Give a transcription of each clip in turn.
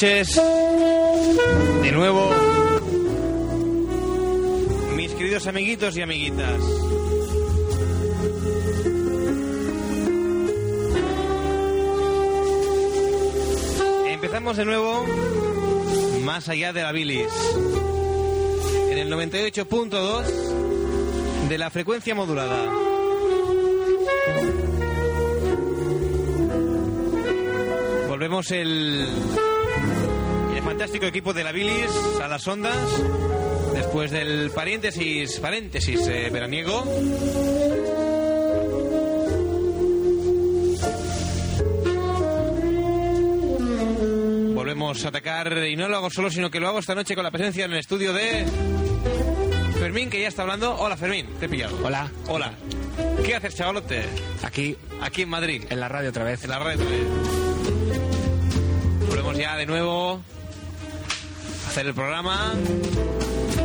De nuevo, mis queridos amiguitos y amiguitas. Empezamos de nuevo, más allá de la bilis, en el 98.2 de la frecuencia modulada. Volvemos el fantástico equipo de la bilis a las ondas después del paréntesis, paréntesis eh, veraniego. Volvemos a atacar y no lo hago solo, sino que lo hago esta noche con la presencia en el estudio de Fermín, que ya está hablando. Hola Fermín, te he pillado. Hola. Hola. ¿Qué haces, chavalote? Aquí, Aquí en Madrid. en la radio otra vez. En la red. Volvemos ya de nuevo hacer el programa,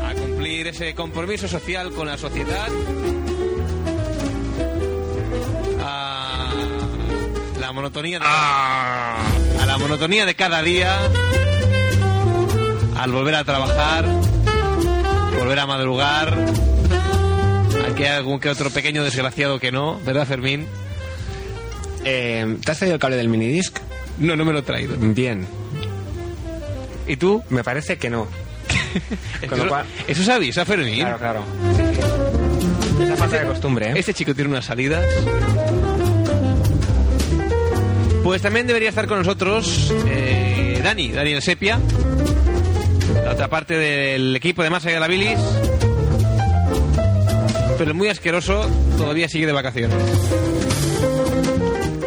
a cumplir ese compromiso social con la sociedad, a la monotonía de, a la monotonía de cada día, al volver a trabajar, volver a madrugar. Aquí hay algún que otro pequeño desgraciado que no, ¿verdad, Fermín? Eh, ¿Te has traído el cable del minidisc? No, no me lo he traído. Bien. ¿Y tú? Me parece que no. Eso, cual- eso se avisa, Fermín. Claro, claro. Es la falta de costumbre, ¿eh? Este chico tiene unas salidas. Pues también debería estar con nosotros eh, Dani, Daniel Sepia, la otra parte del equipo de Más allá de la Bilis. Pero muy asqueroso todavía sigue de vacaciones.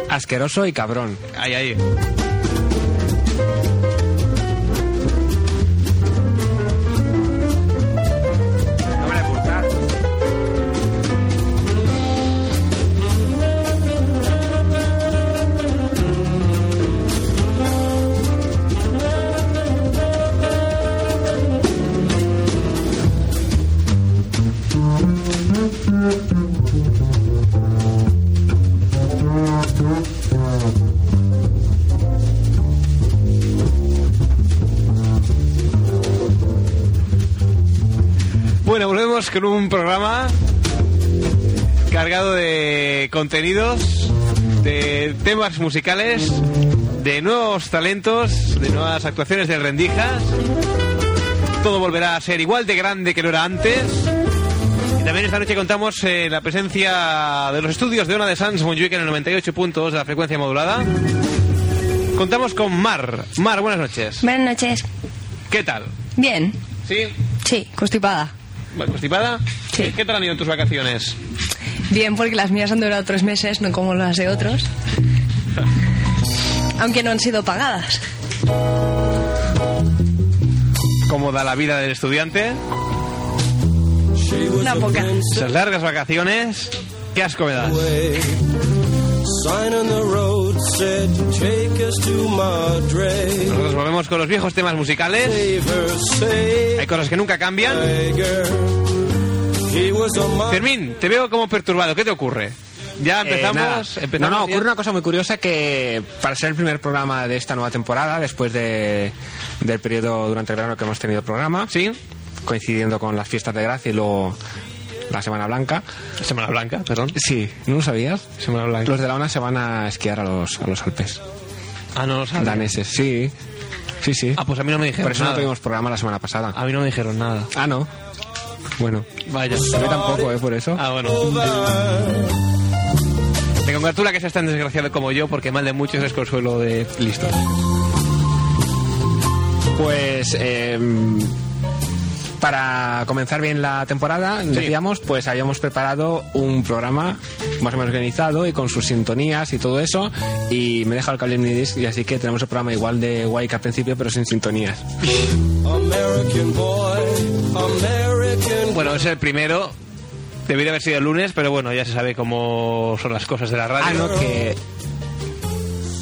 Asqueroso y cabrón. Ahí, ahí. Con un programa cargado de contenidos, de temas musicales, de nuevos talentos, de nuevas actuaciones de rendijas. Todo volverá a ser igual de grande que lo era antes. Y también esta noche contamos eh, la presencia de los estudios de Ona de Sans Montjuic en el 98 puntos de la frecuencia modulada. Contamos con Mar. Mar, buenas noches. Buenas noches. ¿Qué tal? Bien. ¿Sí? Sí, constipada. Bueno, ¿Constipada? Sí. ¿Qué- ¿Qué tal han ido tus vacaciones? Bien, porque las mías han durado tres meses, no como las de otros. Aunque no han sido pagadas. ¿Cómo da la vida del estudiante? Una poca. Esas largas vacaciones. ¿Qué asco me das? Nosotros volvemos con los viejos temas musicales. Hay cosas que nunca cambian. Fermín, te veo como perturbado. ¿Qué te ocurre? Ya Eh, empezamos. no, no, ya. ocurre una cosa muy curiosa que para ser el primer programa de esta nueva temporada, después de, del periodo durante el verano que hemos tenido programa, Sí, coincidiendo con las fiestas de Gracia y luego la Semana Blanca. Semana Blanca, perdón. Sí, ¿no lo sabías? Semana Blanca. Los de la ONA se van a esquiar a los, a los Alpes. Ah, no lo sabes. Daneses, sí. Sí, sí. Ah, pues a mí no me dijeron Por eso nada. no tuvimos programa la semana pasada. A mí no me dijeron nada. Ah, no. Bueno, Vaya. a mí tampoco, ¿eh? Por eso. Ah, bueno. Me congratula que seas tan desgraciado como yo, porque mal de muchos es consuelo de listos. Pues eh, para comenzar bien la temporada, decíamos, pues habíamos preparado un programa más o menos organizado y con sus sintonías y todo eso. Y me he dejado el cable en mi disc y así que tenemos el programa igual de guay que al principio, pero sin sintonías. American boy, American Bueno, es el primero. Debería haber sido el lunes, pero bueno, ya se sabe cómo son las cosas de la radio. Ah, no, que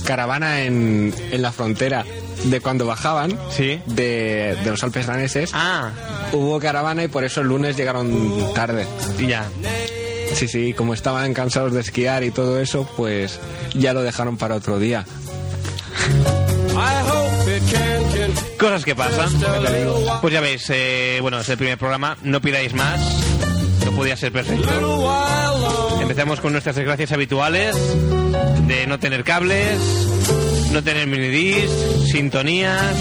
caravana en, en la frontera de cuando bajaban Sí. de, de los Alpes daneses. Ah, Hubo caravana y por eso el lunes llegaron tarde. ya. Sí, sí, como estaban cansados de esquiar y todo eso, pues ya lo dejaron para otro día. Cosas que pasan. Pues ya veis, eh, bueno, es el primer programa, no pidáis más. No podía ser perfecto. Empezamos con nuestras desgracias habituales de no tener cables, no tener minidis, sintonías.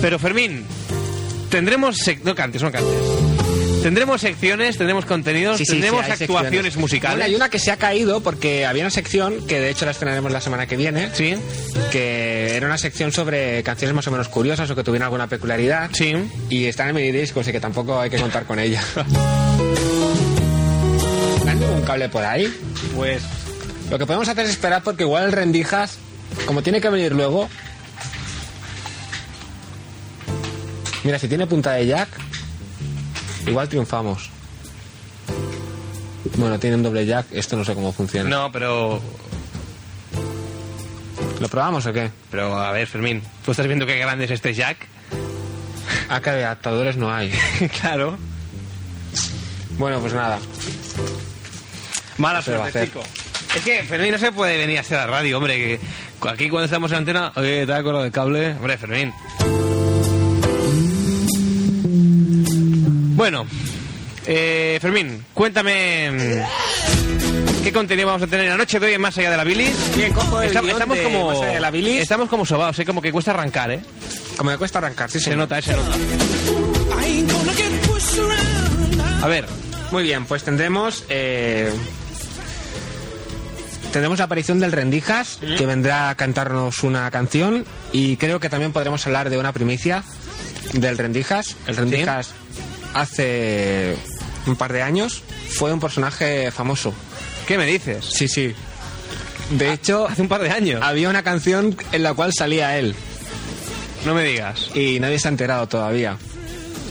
Pero Fermín, tendremos... sec- No cantes, no cantes. Tendremos secciones, tendremos contenidos, Sí, sí, tendremos sí, actuaciones secciones. musicales. Bueno, hay una que se ha caído porque había una sección que de hecho la estrenaremos la semana que viene. Sí. Que era una sección sobre canciones más o menos curiosas o que tuvieran alguna peculiaridad. Sí. Y está en el minidisco, así que tampoco hay que contar con ella. ¿Hay ningún cable por ahí? Pues Lo que podemos hacer es esperar porque igual rendijas, como tiene que venir luego. Mira, si tiene punta de jack, igual triunfamos. Bueno, tiene un doble jack, esto no sé cómo funciona. no, pero ¿Lo probamos o qué? pero a ver, Fermín, tú estás viendo qué grande es este jack. Acá de adaptadores no hay. claro. Bueno, pues nada. Mala suerte, chico. Es que Fermín no se puede venir a hacer la radio, hombre. Que aquí cuando estamos en antena, oye, te con lo del cable. Hombre, Fermín. Bueno, eh, Fermín, cuéntame qué contenido vamos a tener la noche de hoy en Más Allá de la Bilis. Bien, cojo el estamos, guion estamos de como, Más Allá de la Bilis. estamos como sobados, ¿eh? como que cuesta arrancar, ¿eh? Como me cuesta arrancar, sí, Se señor. nota, ¿eh? se nota. A ver, Muy bien, pues tendremos. eh, tendremos la aparición del Rendijas, que vendrá a cantarnos una canción. Y creo que también podremos hablar de una primicia del Rendijas. El Rendijas hace un par de años fue un personaje famoso. ¿qué me dices? Sí, sí. De hecho, Hace un par de años. había una canción en la cual salía él. No me digas. Y nadie se ha enterado todavía.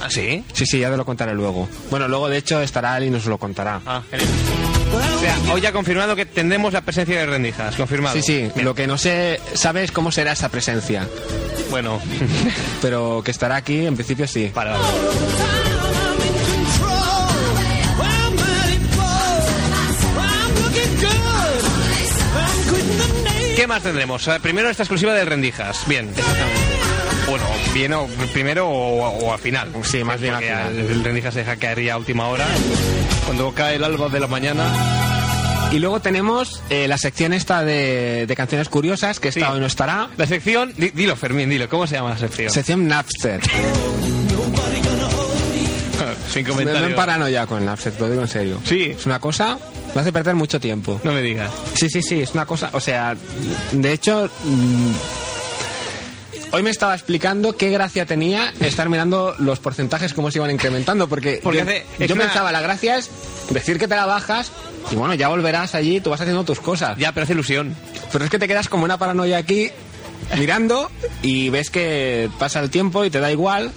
¿Ah, sí? Sí, sí, ya te lo contaré luego. Bueno, luego de hecho estará él y nos lo contará. Ah, genial. O sea, hoy ha confirmado que tendremos la presencia de rendijas, confirmado. Sí, sí, Bien. lo que no sé, sabes cómo será esa presencia, Bueno, pero que estará aquí, en principio sí. para. ¿Qué más tendremos? Eh, Primero esta exclusiva de rendijas. Bien. Bueno, bien o primero o, o al final. Sí, más bien al final. El rendijas se deja caer ya a última hora. Cuando cae el alba de la mañana. Y luego tenemos eh, la sección esta de, de canciones curiosas, que esta Sí. hoy no estará. La sección. di- Dilo, Fermín, dilo. ¿Cómo se llama la sección? Sección Napster. Sin Me comentarios. ven paranoia con Napster, te lo digo en serio. Sí. Es una cosa, me hace perder mucho tiempo. No me digas. Sí, sí, sí, es una cosa, o sea, de hecho, mm, hoy me estaba explicando qué gracia tenía estar mirando los porcentajes cómo se iban incrementando, porque, Porque yo, hace- es yo una- pensaba, la gracia es decir que te la bajas y bueno, ya volverás allí, tú vas haciendo tus cosas. Ya, pero hace ilusión. Pero es que te quedas como una paranoia aquí mirando y ves que pasa el tiempo y te da igual.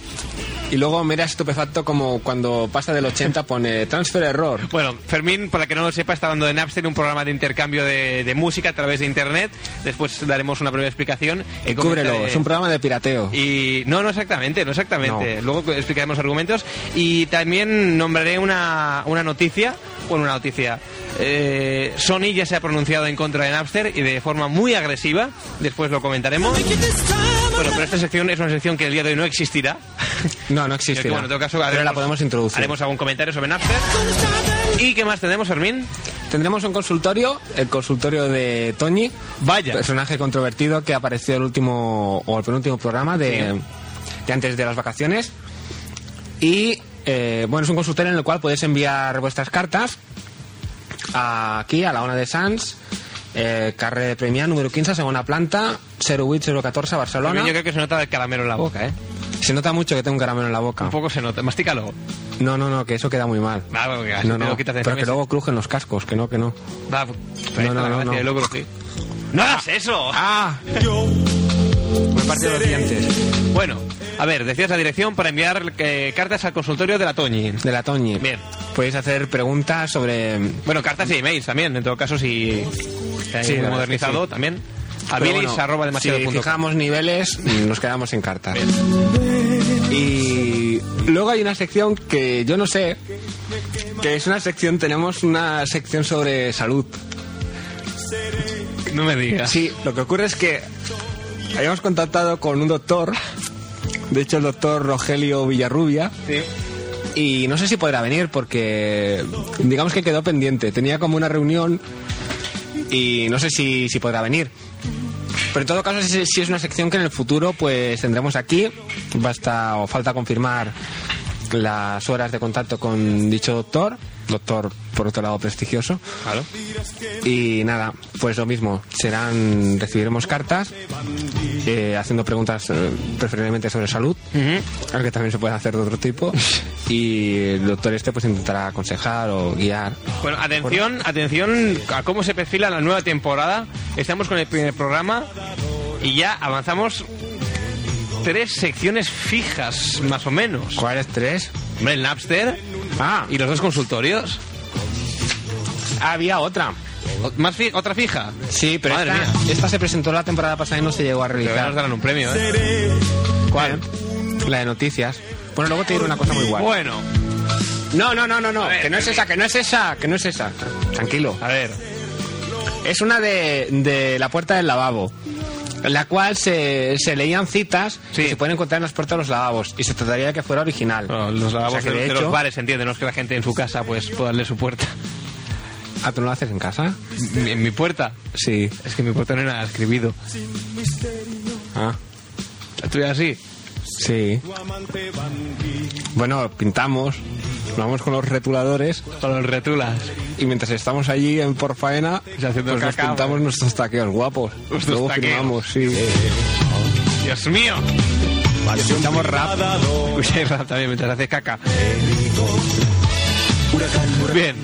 Y luego miras estupefacto como cuando pasa del 80 pone transfer error. Bueno, Fermín, para que no lo sepa, está hablando de Napster, un programa de intercambio de, de música a través de Internet. Después daremos una breve explicación. Cúbrelo, comentaré- es un programa de pirateo. Y no, no exactamente, no exactamente. Luego explicaremos argumentos y también nombraré una, una noticia, bueno, una noticia. Eh, Sony ya se ha pronunciado en contra de Napster y de forma muy agresiva. Después lo comentaremos. Bueno, pero esta sección es una sección que el día de hoy no existirá. No, no Que, existirá. bueno, en todo caso, Pero la haremos- podemos introducir. Haremos algún comentario sobre Napster. ¿Y qué más tenemos, Fermín? Tendremos un consultorio, el consultorio de Toñi, Vaya. personaje controvertido que apareció el último o el penúltimo programa de, Sí. de antes de las vacaciones. Y eh, bueno, es un consultorio en el cual podéis enviar vuestras cartas aquí a la ONA de Sans, eh, carre Premia número 15, segunda planta, 08014 Barcelona. Yo creo que se nota el caramelo en la boca, ¿eh? Se nota mucho que tengo un caramelo en la boca. Un poco se nota. Mastícalo. No, no, no, que eso queda muy mal. Porque así No, te no, lo quitas de pero que luego crujen los cascos, que no, que no. Va, pues, ahí No, no, no, no. yo. ¡No hagas eso! ¡Ah! Me he partido los dientes. Bueno, a ver, decías la dirección para enviar eh, cartas al consultorio de la Toñi. De la Toñi. Bien. Podéis hacer preguntas sobre. Bueno, cartas y emails también, en todo caso, si Sí, modernizado sí. también. A bueno, arroba demasiado si punto com. fijamos niveles, nos quedamos sin cartas. Y luego hay una sección que yo no sé, que es una sección, tenemos una sección sobre salud. No me digas. Sí, lo que ocurre es que habíamos contactado con un doctor De hecho, el doctor Rogelio Villarrubia. Sí. Y no sé si podrá venir porque digamos que quedó pendiente. Tenía como una reunión y no sé si, si podrá venir. Pero en todo caso, si, es una sección que en el futuro pues tendremos aquí. Basta o falta confirmar las horas de contacto con dicho doctor. Doctor, por otro lado, prestigioso. Claro. Y nada, pues lo mismo. Serán, recibiremos cartas eh, haciendo preguntas eh, preferiblemente sobre salud, aunque también se puede hacer de otro tipo. Y el doctor este pues intentará aconsejar o guiar. Bueno, atención, atención a cómo se perfila la nueva temporada. Estamos con el primer programa y ya avanzamos tres secciones fijas, más o menos. ¿Cuáles tres? Hombre, el Napster Ah, y los dos consultorios. había otra. O- ¿Más fi- ¿Otra fija? Sí, pero Madre esta, mía. esta se presentó la temporada pasada y no se llegó a ya nos realizar. darán un premio, ¿eh? ¿Cuál? La de noticias. Bueno, luego te diré una cosa muy guay. Bueno, No, no, no, no, no. A ver. Que no es esa, que no es esa, que no es esa. Tranquilo. a ver. Es una de, de la puerta del lavabo. En la cual se, se leían citas Sí. que se pueden encontrar en las puertas de los lavabos. Y se trataría de que fuera original. Bueno, los lavabos O sea, que de, hecho- los bares, entiende, no es que la gente en su casa pues pueda darle su puerta. Ah, ¿tú no lo haces en casa? ¿En mi puerta? Sí. Es que mi puerta no era escribido. Ah, ¿La tuya así? Sí. Bueno, pintamos, vamos con los retuladores Con los retulas. y mientras estamos allí en por faena, Y haciendo pues nos cacao. pintamos nuestros taqueos guapos. Nuestros Luego taqueos. firmamos, sí. ¡Dios mío! Escuchamos rap. Escucháis rap también mientras haces caca. Bien.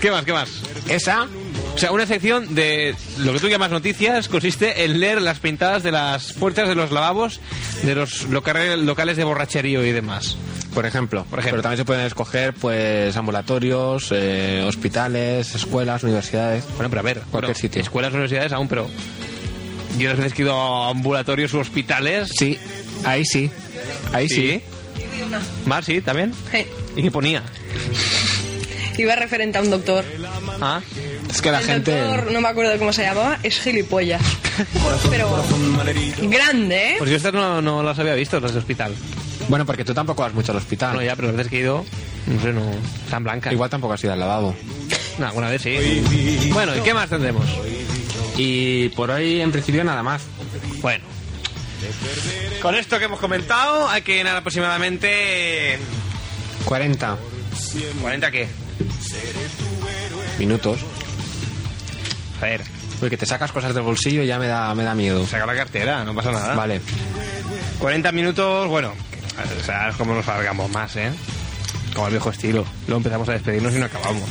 ¿Qué más? ¿Qué más? Esa, O sea, una sección de lo que tú llamas noticias consiste en leer las pintadas de las puertas de los lavabos de los locales, locales de borracherío y demás. por ejemplo. Por ejemplo. Pero también se pueden escoger, pues, ambulatorios, eh, hospitales, escuelas, universidades. Bueno, pero a ver, Cualquier bueno, sitio. Escuelas, universidades aún, pero yo las veces que he ido a ambulatorios u hospitales. Sí, ahí sí. Ahí sí. Más, sí, también. Sí. ¿Y qué ponía? Iba referente a un doctor. Ah, Es que la el gente... doctor, no me acuerdo cómo se llamaba, es gilipollas. Pero grande, ¿eh? pues yo estas no, no las había visto, las de hospital. Bueno, porque tú tampoco vas mucho al hospital. No, ya, pero las veces que he ido, no sé, no, tan blancas. Igual tampoco has ido al lavabo. No, alguna vez sí. Bueno, ¿y qué más tendremos? Y por hoy, en principio, nada más. Bueno. Con esto que hemos comentado, hay que llenar aproximadamente... 40 ¿40 qué? Minutos. A ver, Porque te sacas cosas del bolsillo y ya me da, me da miedo. saca la cartera, no pasa nada. Vale. 40 minutos, bueno, o sea, es como nos alargamos más, ¿eh? Como el viejo estilo. Luego empezamos a despedirnos y no acabamos.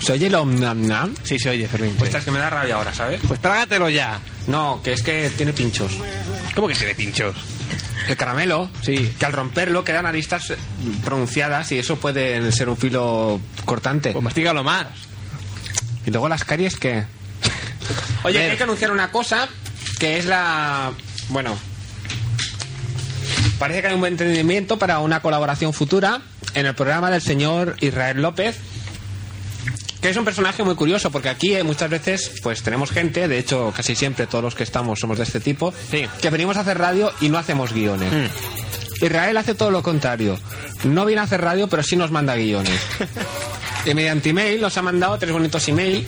¿Se oye nam nam? Sí, se oye, Fermín. Pues es que me da rabia ahora, ¿sabes? Pues trágatelo ya. No, que es que tiene pinchos. ¿Cómo que tiene pinchos? El caramelo, Sí. que al romperlo quedan aristas pronunciadas y eso puede ser un filo cortante. Pues mastígalo más. Y luego las caries que... Oye, hay que anunciar una cosa que es la... Bueno. Parece que hay un buen entendimiento para una colaboración futura en el programa del señor Israel López, que es un personaje muy curioso porque aquí eh, muchas veces pues tenemos gente, de hecho casi siempre todos los que estamos somos de este tipo, Sí. que venimos a hacer radio y no hacemos guiones. Mm. Israel hace todo lo contrario. No viene a hacer radio, pero sí nos manda guiones. y mediante email nos ha mandado tres bonitos email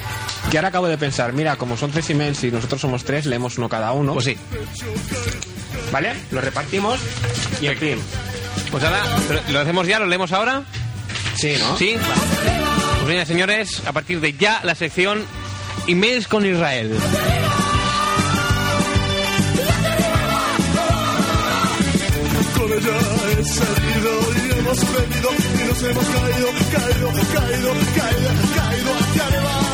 que ahora acabo de pensar, mira, como son tres emails y nosotros somos tres, leemos uno cada uno. Pues sí. ¿Vale? Lo repartimos y en fin. Pues ahora, ¿pero ¿lo hacemos ya? ¿Lo leemos ahora? Sí, ¿no? Sí. Pues bien, señores, a partir de ya la sección Emails con Israel. Caído, caído, caído, caído, hacia.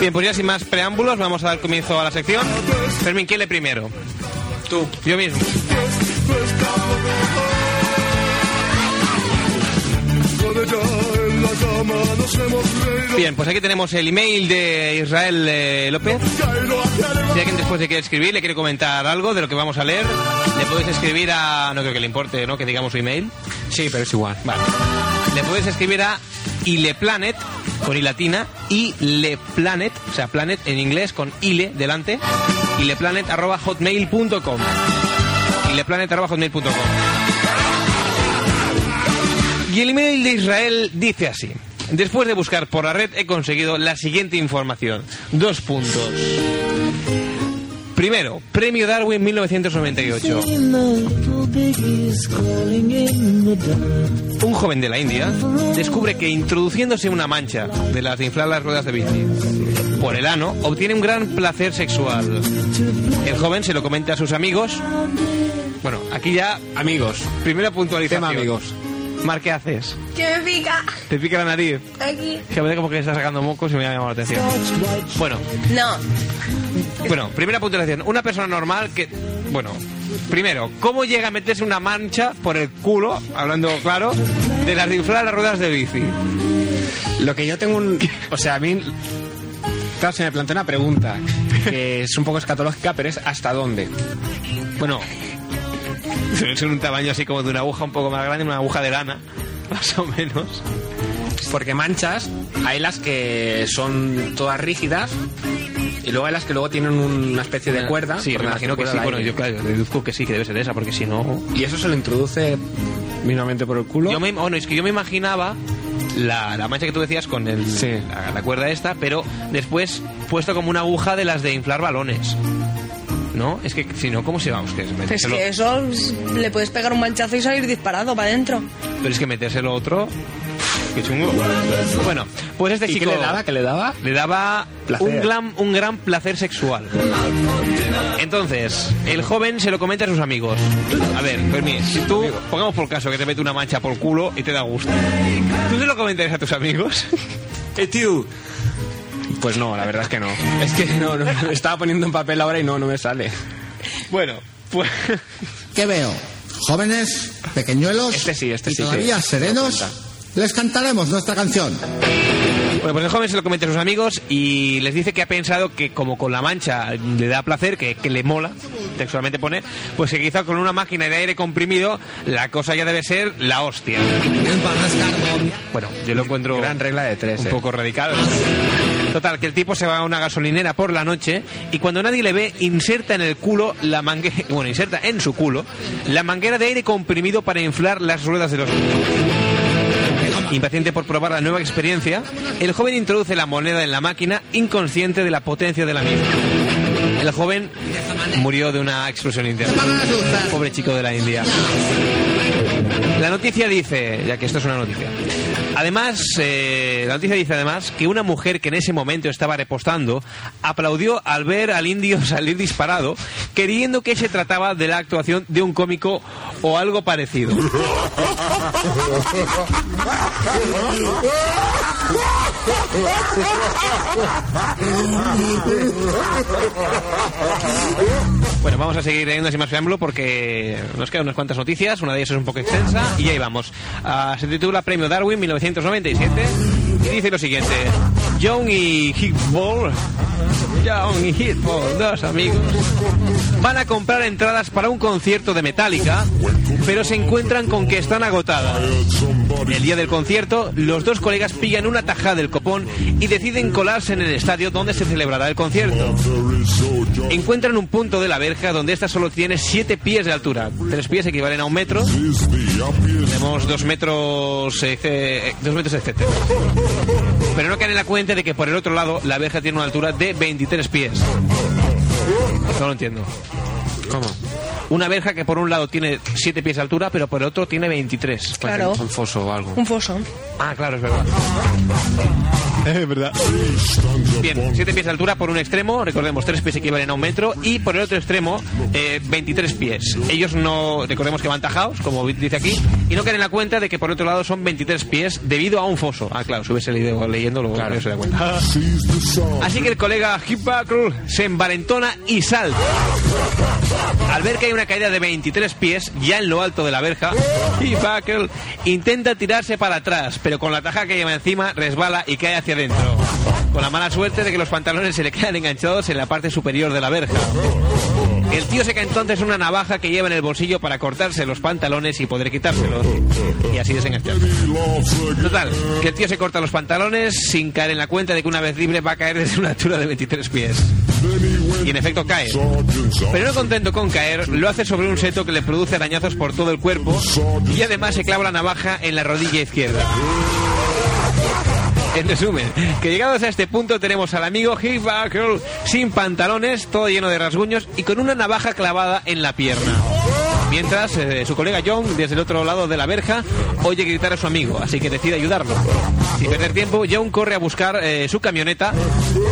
Bien, pues ya sin más preámbulos, vamos a dar comienzo a la sección. Fermín, ¿quién le primero? Tú. Yo mismo. Bien, pues aquí tenemos el email de Israel eh, López. Si alguien después de quiere escribir, le quiere comentar algo de lo que vamos a leer, le podéis escribir a... No creo que le importe, ¿no? Que digamos su email. Sí, pero es igual. Vale. Le puedes escribir a ileplanet, con i latina, ileplanet, o sea, planet en inglés con ile delante, ileplanet arroba hotmail.com. Ileplanet arroba hotmail.com. Y el email de Israel dice así. Después de buscar por la red he conseguido la siguiente información. Dos puntos. Primero, Premio Darwin 1998. Un joven de la India descubre que introduciéndose una mancha de las las ruedas de bici por el ano obtiene un gran placer sexual. El joven se lo comenta a sus amigos. Bueno, aquí ya, Amigos. primera puntualización. Tema amigos. Mar, ¿qué haces? Que me pica. ¿Te pica la nariz? Aquí. Es que a veces como que está sacando mocos y me ha llamado la atención. Bueno, No. bueno, primera puntualización. Una persona normal que... Bueno, primero, ¿cómo llega a meterse una mancha por el culo, hablando claro, de las de inflar las ruedas de bici? Lo que yo tengo un... O sea, a mí... Claro, se me plantea una pregunta que es un poco escatológica, pero es ¿hasta dónde? Bueno, es un tamaño así como de una aguja un poco más grande, una aguja de lana, más o menos. Porque manchas, hay las que son todas rígidas y luego hay las que luego tienen una especie de cuerda. Sí, me imagino que sí. Bueno, aire. yo claro, deduzco que sí, que debe ser esa, porque si no... Y eso se lo introduce mínimamente por el culo. Yo me, bueno, es que yo me imaginaba la, la mancha que tú decías con el, Sí. la, la cuerda esta, pero después puesto como una aguja de las de inflar balones. ¿No? Es que si no, ¿cómo se va? Que Es metérselo- que eso le puedes pegar un manchazo y salir disparado para adentro. Pero es que metérselo otro... Qué chungo. Bueno, pues este ¿Y chico... qué le daba? ¿Qué le daba? Le daba un, gran, un gran placer sexual. Entonces, el joven se lo comenta a sus amigos. A ver, Fermín, si tú, pongamos por caso que te mete una mancha por culo y te da gusto, ¿tú se lo comentarías a tus amigos? ¡Eh, tío! Pues no, la verdad es que no. Es que no, no, estaba poniendo en papel ahora y no, no me sale. Bueno, pues... ¿Qué veo? Jóvenes, pequeñuelos Este sí, este y sí, todavía serenos. Les cantaremos nuestra canción. Bueno, pues el joven se lo comenta a sus amigos y les dice que ha pensado que como con la mancha le da placer, que, que le mola, textualmente pone, pues que quizá con una máquina de aire comprimido la cosa ya debe ser la hostia. Bueno, yo lo encuentro Gran regla de tres, un eh. poco radical. Total, que el tipo se va a una gasolinera por la noche y cuando nadie le ve, inserta en el culo la manguera, bueno, inserta en su culo la manguera de aire comprimido para inflar las ruedas de los Impaciente por probar la nueva experiencia, el joven introduce la moneda en la máquina inconsciente de la potencia de la misma. El joven murió de una explosión interna. Pobre chico de la India. La noticia dice, ya que esto es una noticia. Además, eh, la noticia dice además que una mujer que en ese momento estaba repostando aplaudió al ver al indio salir disparado, creyendo que se trataba de la actuación de un cómico o algo parecido. Bueno, vamos a seguir leyendo sin más preámbulo porque nos quedan unas cuantas noticias, una de ellas es un poco extensa y ahí vamos. Ah, se titula Premio Darwin 1997 y dice lo siguiente. John y Hitball, John y Hitball, dos amigos, van a comprar entradas para un concierto de Metallica, pero se encuentran con que están agotadas. El día del concierto, los dos colegas pillan una tajada del copón y deciden colarse en el estadio donde se celebrará el concierto. Encuentran un punto de la verja donde esta solo tiene 7 pies de altura. 3 pies equivalen a un metro. Tenemos 2 metros, eh, eh, dos metros, etcétera. Pero no caen en la cuenta de que por el otro lado la verja tiene una altura de 23 pies. No lo entiendo. ¿Cómo? una verja que por un lado tiene 7 pies de altura, pero por el otro tiene 23. Claro. Un foso o algo. Un foso. Ah, claro, es verdad. Es verdad. Bien, 7 pies de altura por un extremo, recordemos, 3 pies equivalen a un metro, y por el otro extremo, eh, 23 pies. Ellos no, recordemos que van tajados, como dice aquí, y no caen en la cuenta de que por el otro lado son 23 pies debido a un foso. Ah, claro, si hubiese leído leyendo, lo Claro. se da cuenta. Así que el colega Hip Buckle se envalentona y salta. Al ver que hay una caída de 23 pies, ya en lo alto de la verja, Hip Buckle intenta tirarse para atrás, pero con la taja que lleva encima resbala y cae hacia adentro. Con la mala suerte de que los pantalones se le quedan enganchados en la parte superior de la verja. El tío saca entonces una navaja que lleva en el bolsillo para cortarse los pantalones y poder quitárselos. Y así desengancharse. Total, que el tío se corta los pantalones sin caer en la cuenta de que una vez libre va a caer desde una altura de 23 pies. Y en efecto cae. Pero no contento con caer, lo hace sobre un seto que le produce arañazos por todo el cuerpo y además se clava la navaja en la rodilla izquierda. En resumen, que llegados a este punto tenemos al amigo Buckle sin pantalones, todo lleno de rasguños y con una navaja clavada en la pierna. Mientras eh, su colega John, desde el otro lado de la verja, oye gritar a su amigo, así que decide ayudarlo. Sin perder tiempo, John corre a buscar eh, su camioneta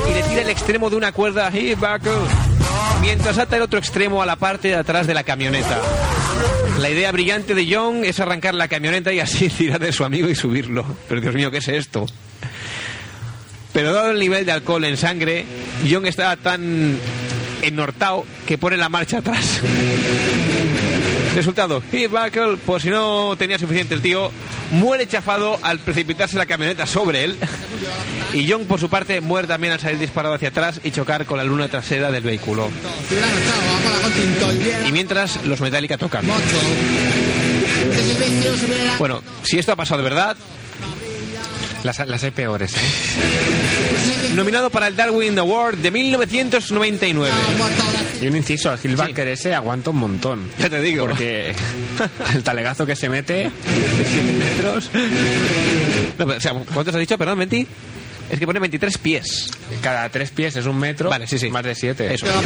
y le tira el extremo de una cuerda a Buckle, mientras ata el otro extremo a la parte de atrás de la camioneta. La idea brillante de John es arrancar la camioneta y así tirar de su amigo y subirlo. Pero Dios mío, ¿qué es esto? Pero dado el nivel de alcohol en sangre, John estaba tan ennortado que pone la marcha atrás. Resultado, Hip Buckle, por si no tenía suficiente el tío, muere chafado al precipitarse la camioneta sobre él. Y John, por su parte, muere también al salir disparado hacia atrás y chocar con la luna trasera del vehículo. Y mientras, los Metallica tocan. Bueno, si esto ha pasado de verdad, Las, las hay peores, ¿eh? nominado para el Darwin Award de 1999. muerto ahora Y un inciso, al Hillbacker ese aguanta un montón. Ya te digo. Porque el talegazo que se mete... metros. No, pero, o sea, ¿cuántos has dicho? Perdón, Menti. Es que pone 23 pies. Cada tres pies es un metro. Vale, sí, sí. Más de siete. Eso. Pero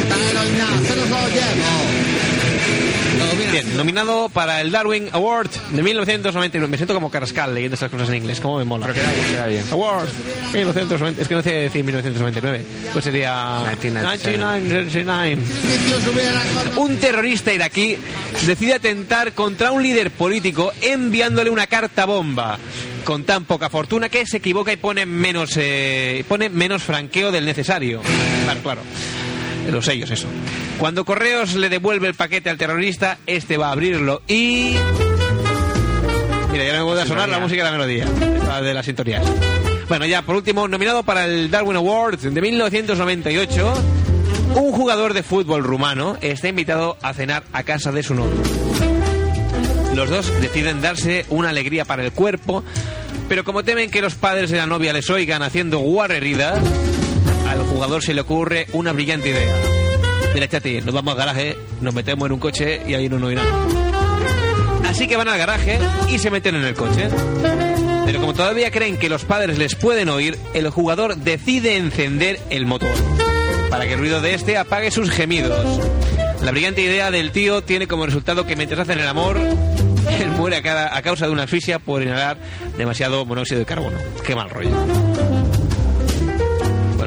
Bien, nominado para el Darwin Award de 1999. Me siento como Carrascal leyendo estas cosas en inglés. ¿Cómo me mola? Pero queda bien, queda bien. Award 1990. Es que no sé decir 1999. Pues sería 1999. 1999. Vicio se hubiera con- Un terrorista iraquí decide atentar contra un líder político enviándole una carta bomba con tan poca fortuna que se equivoca y pone menos eh, pone menos franqueo del necesario. Claro, claro. Los sellos, eso. Cuando Correos le devuelve el paquete al terrorista, este va a abrirlo y. Mira, ya me vuelve a sonar la música de la melodía, la de las sintonías. Bueno, ya por último, nominado para el Darwin Award de 1998, un jugador de fútbol rumano está invitado a cenar a casa de su novio. Los dos deciden darse una alegría para el cuerpo, pero como temen que los padres de la novia les oigan haciendo guarreridas, al jugador se le ocurre una brillante idea. Mira, chati, nos vamos al garaje, nos metemos en un coche y ahí no nos oirán. Así que van al garaje y se meten en el coche. Pero como todavía creen que los padres les pueden oír, el jugador decide encender el motor para que el ruido de este apague sus gemidos. La brillante idea del tío tiene como resultado que mientras hacen el amor, él muere a causa de una asfixia por inhalar demasiado monóxido de carbono. Qué mal rollo.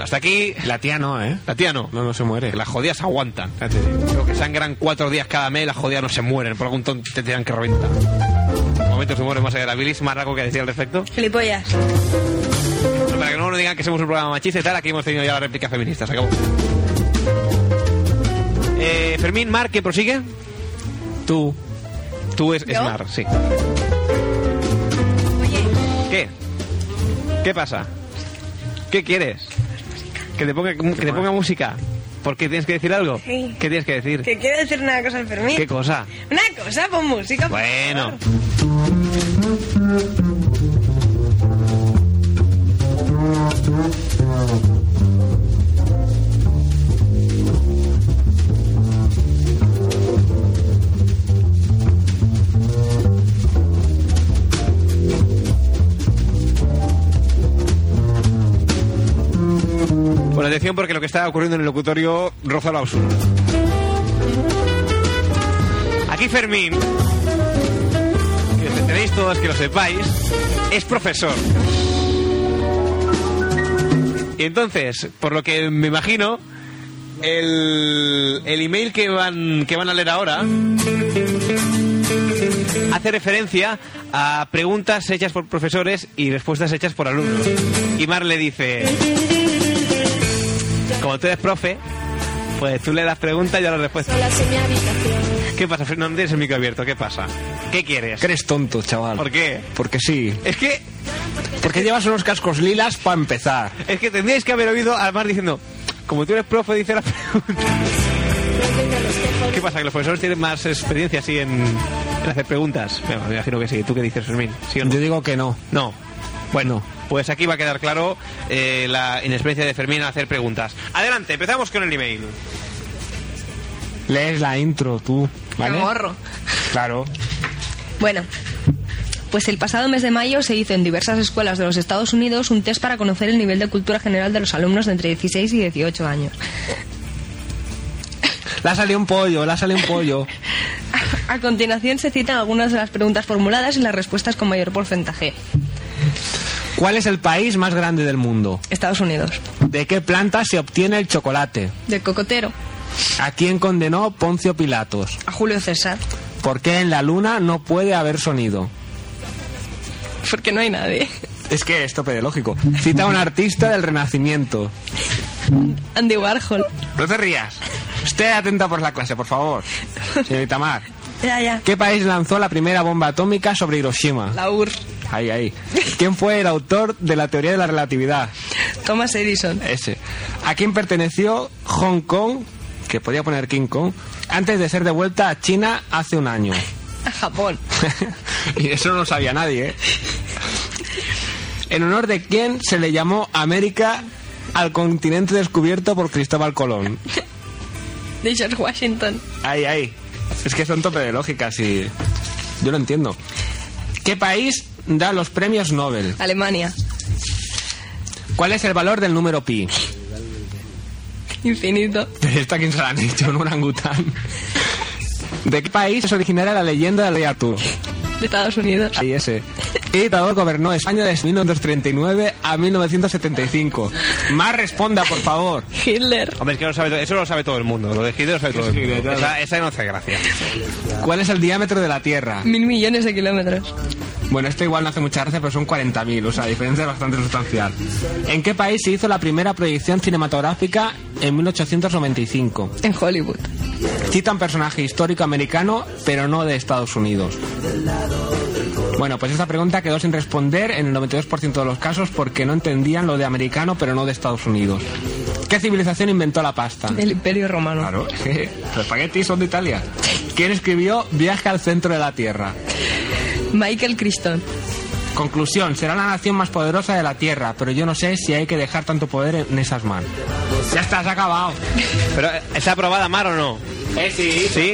Hasta aquí. La tía no, ¿eh? La tía no. No, no se muere. Que las jodidas aguantan. Creo que sangran cuatro días cada mes, las jodidas no se mueren. Por algún tonto te tiran que reventar. Momentos de humor más allá de la bilis, más algo que decir al respecto. Gilipollas. Para que no nos digan que somos un programa machista y tal, aquí hemos tenido ya la réplica feminista. Se acabó. Eh, Fermín, Mar, ¿qué prosigue? Tú. Tú es, es ¿Yo? Mar, sí. Oye, ¿Qué? ¿Qué pasa? ¿Qué quieres? Que te ponga, que te ponga música. ¿Por qué tienes que decir algo? Sí. ¿Qué tienes que decir? que quiero decir una cosa al Fermín. ¿Qué cosa? Una cosa, pon música. por Bueno. favor. Bueno, atención porque lo que está ocurriendo en el locutorio roza lo absurdo. Aquí Fermín, que os enteréis todos, que lo sepáis, es profesor. Y entonces, por lo que me imagino, el, el email que van, que van a leer ahora hace referencia a preguntas hechas por profesores y respuestas hechas por alumnos. Y Mar le dice, como tú eres profe, pues tú le das preguntas y yo las respuestas. ¿Qué pasa? No tienes el micro abierto, ¿qué pasa? ¿Qué quieres? Que eres tonto, chaval. ¿Por qué? Porque sí. Es que, Porque llevas unos cascos lilas para empezar. es que tendríais que haber oído a Mar diciendo, como tú eres profe, dice la pregunta. No tengo los tejones. ¿Qué pasa? ¿Que los profesores tienen más experiencia así en, en hacer preguntas? Bueno, me imagino que sí. ¿Tú qué dices, Fermín? ¿Sí o no? Yo digo que no. No. Bueno, pues aquí va a quedar claro eh, la inexperiencia de Fermín a hacer preguntas. Adelante, empezamos con el email. Lees la intro tú, ¿vale? Me morro. Claro. Bueno, pues el pasado mes de mayo se hizo en diversas escuelas de los Estados Unidos un test para conocer el nivel de cultura general de los alumnos de entre 16 y 18 años. Le ha salido un pollo, le ha salido un pollo. A continuación se citan algunas de las preguntas formuladas y las respuestas con mayor porcentaje. ¿Cuál es el país más grande del mundo? Estados Unidos. ¿De qué planta se obtiene el chocolate? Del cocotero. ¿A quién condenó Poncio Pilatos? A Julio César. ¿Por qué en la luna no puede haber sonido? Porque no hay nadie. Es que es tope de lógico. Cita a un artista del Renacimiento. Andy Warhol. No te rías. Esté atenta por la clase, por favor. Señorita Mar. Ya, ya. ¿Qué país lanzó la primera bomba atómica sobre Hiroshima? La UR. Ahí, ahí. ¿Quién fue el autor de la teoría de la relatividad? Thomas Edison. Ese. ¿A quién perteneció Hong Kong, que podía poner King Kong, antes de ser devuelta a China hace un año? A Japón. y eso no lo sabía nadie, ¿eh? ¿En honor de quién se le llamó América al continente descubierto por Cristóbal Colón? De George Washington. Ahí, ahí. Es que son tope de lógicas y... Yo lo entiendo. ¿Qué país da los premios Nobel? Alemania. ¿Cuál es el valor del número pi? Infinito. Pero esta quién se la han hecho, un orangután. ¿De qué país es originaria la leyenda del rey Arturo? De Estados Unidos. Ahí ese. ¿Qué dictador gobernó España desde 1939 a 1975? Más responda, por favor. Hitler. Hombre, es que lo sabe, eso lo sabe todo el mundo. Lo de Hitler lo sabe todo el mundo. Esa, esa no hace gracia. ¿Cuál es el diámetro de la Tierra? Mil millones de kilómetros. Bueno, esto igual no hace mucha gracia, pero son 40.000, o sea, la diferencia es bastante sustancial. ¿En qué país se hizo la primera proyección cinematográfica en 1895? En Hollywood. Cita un personaje histórico americano, pero no de Estados Unidos. Bueno, pues esta pregunta quedó sin responder en el 92% de los casos porque no entendían lo de americano, pero no de Estados Unidos. ¿Qué civilización inventó la pasta? El Imperio Romano. Claro, los espaguetis son de Italia. ¿Quién escribió Viaje al centro de la Tierra? Michael Crichton. Conclusión, será la nación más poderosa de la Tierra, pero yo no sé si hay que dejar tanto poder en esas manos. Ya está, se ha acabado. Pero, ¿está aprobada Mar o no? Eh, sí, Sí.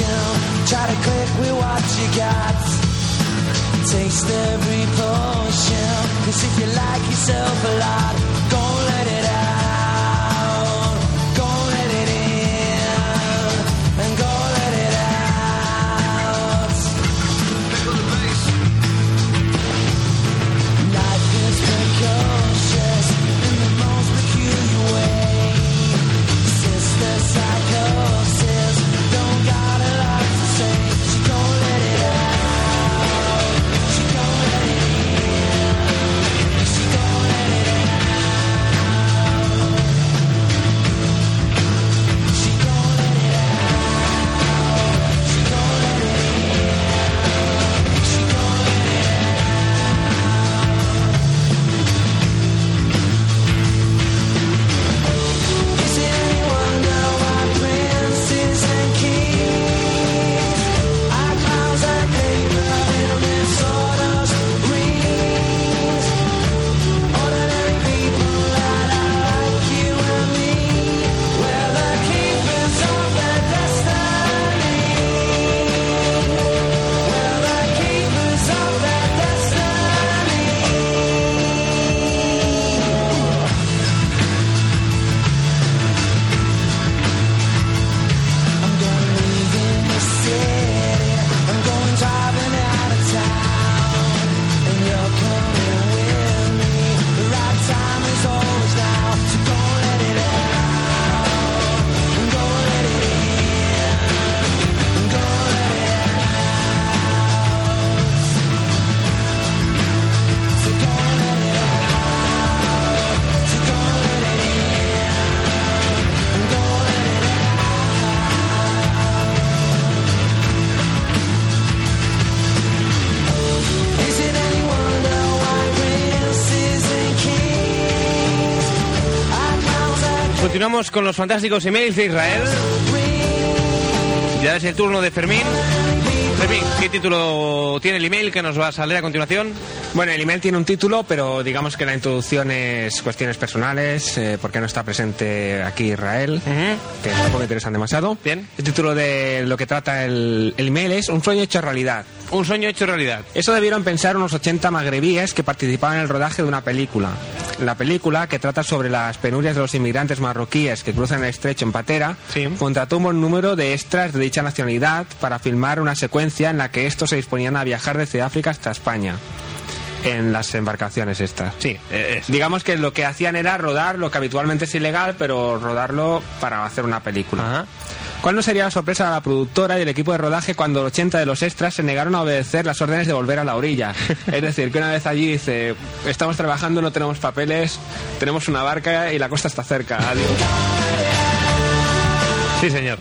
illusion. Try to click with what you got. Taste every potion. Cause if you like yourself a lot, Continuamos con los fantásticos emails de Israel. Ya es el turno de Fermín. Fermín, ¿qué título tiene el email que nos vas a leer a continuación? Bueno, el email tiene un título, pero digamos que la introducción es cuestiones personales, eh, por qué no está presente aquí Israel, que tampoco interesan demasiado. Bien. El título de lo que trata el, el email es Un sueño hecho realidad. Un sueño hecho realidad. Eso debieron pensar unos 80 magrebíes que participaban en el rodaje de una película. La película, que trata sobre las penurias de los inmigrantes marroquíes que cruzan el estrecho en patera, Sí. contrató un buen número de extras de dicha nacionalidad para filmar una secuencia en la que estos se disponían a viajar desde África hasta España. En las embarcaciones estas. Sí, eh, es. Digamos que lo que hacían era rodar lo que habitualmente es ilegal, pero rodarlo para hacer una película. Ajá. ¿Cuál no sería la sorpresa de la productora y el equipo de rodaje cuando 80 de los extras se negaron a obedecer las órdenes de volver a la orilla? Es decir, que una vez allí dice, estamos trabajando, no tenemos papeles, tenemos una barca y la costa está cerca, adiós. Sí, señor.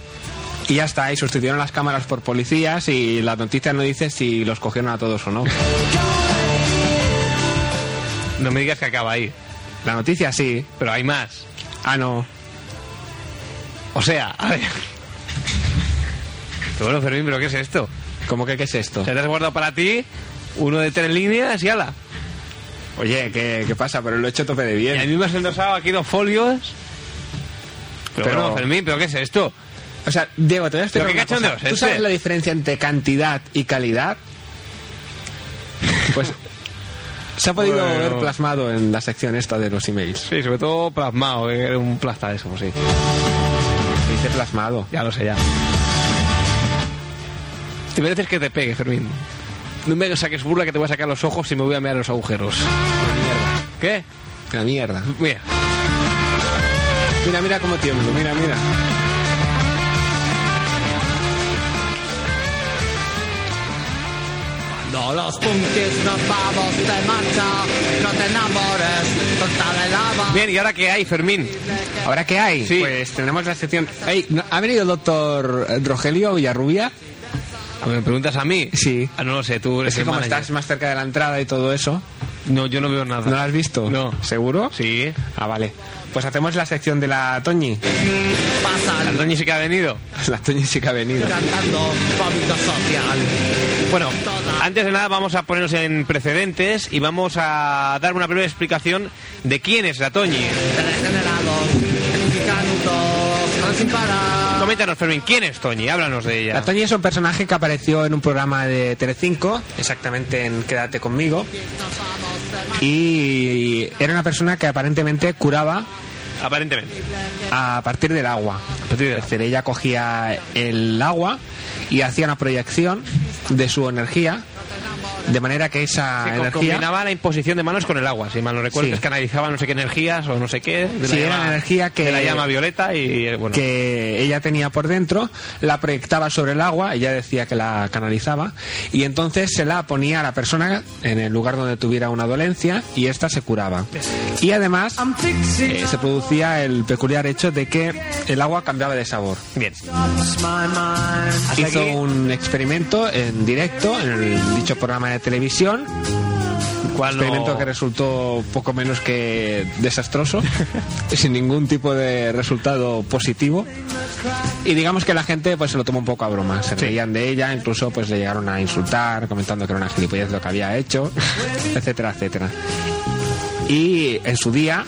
Y ya está, y sustituyeron las cámaras por policías y la noticia no dice si los cogieron a todos o no. No me digas que acaba ahí. La noticia sí. Pero hay más. Ah, no. O sea, a ver. Pero bueno, Fermín, ¿pero qué es esto? ¿Cómo que qué es esto? O sea, te has guardado para ti uno de tres líneas y ala. Oye, ¿qué, qué pasa? Pero lo he hecho tope de Y a bien. mí me has endosado aquí dos folios. Pero, Pero- bueno, Fermín, ¿pero qué es esto? O sea, Diego, te voy a explicar Pero qué una cosa. es ¿Tú este? sabes la diferencia entre cantidad y calidad? Pues se ha podido Bueno. ver plasmado en la sección esta de los emails. Sí, sobre todo plasmado, que era un plasta eso, pues sí. Se dice plasmado. Ya lo sé, ya. Te mereces que te pegue, Fermín. No me saques burla que te voy a sacar los ojos y me voy a mirar los agujeros. ¿Qué? La mierda. Mira. Mira, mira cómo tiemblo. Mira, mira. Cuando los punkis nos vamos de marcha, no te enamores, total el lava. Bien, ¿y ahora qué hay, Fermín? ¿Ahora qué hay? Sí. Pues tenemos la sección... Ey, ¿no- ¿Ha venido el doctor Rogelio Villarrubia? ¿Me preguntas a mí? Sí. Ah, no lo sé, tú eres Es que el como manager. estás más cerca de la entrada y todo eso... No, yo no veo nada. ¿No lo has visto? No. ¿Seguro? Sí. Ah, vale. Pues hacemos la sección de la Toñi. Pasan ¿Antonio sí que ha venido? La Toñi sí que ha venido. cantando vómito social. Bueno, antes de nada vamos a ponernos en precedentes y vamos a dar una breve explicación de quién es la Toñi. Degenerados, canutos, van sin parar. Coméntanos, Fermín, ¿quién es Toñi? Háblanos de ella. La Toñi es un personaje que apareció en un programa de Telecinco, exactamente en Quédate conmigo. Y era una persona que aparentemente curaba Aparentemente. a partir del agua. partir del Es decir, ella cogía el agua y hacía una proyección de su energía, de manera que esa Se energía... combinaba la imposición de manos con el agua, si mal no recuerdo, Sí. que es canalizaba no sé qué energías o no sé qué. De Sí, era llama- energía que- De la llama violeta y, bueno... que ella tenía por dentro, la proyectaba sobre el agua, ella decía que la canalizaba, y entonces se la ponía a la persona en el lugar donde tuviera una dolencia y ésta se curaba. Y además eh, se producía el peculiar hecho de que el agua cambiaba de sabor. Bien. Hizo aquí- un experimento en directo en el dicho programa de televisión, ¿Cuál no- experimento que resultó poco menos que desastroso, sin ningún tipo de resultado positivo. Y digamos que la gente pues se lo tomó un poco a broma, se reían de ella, incluso pues le llegaron a insultar, comentando que era una gilipollez lo que había hecho, etcétera, etcétera. Y en su día,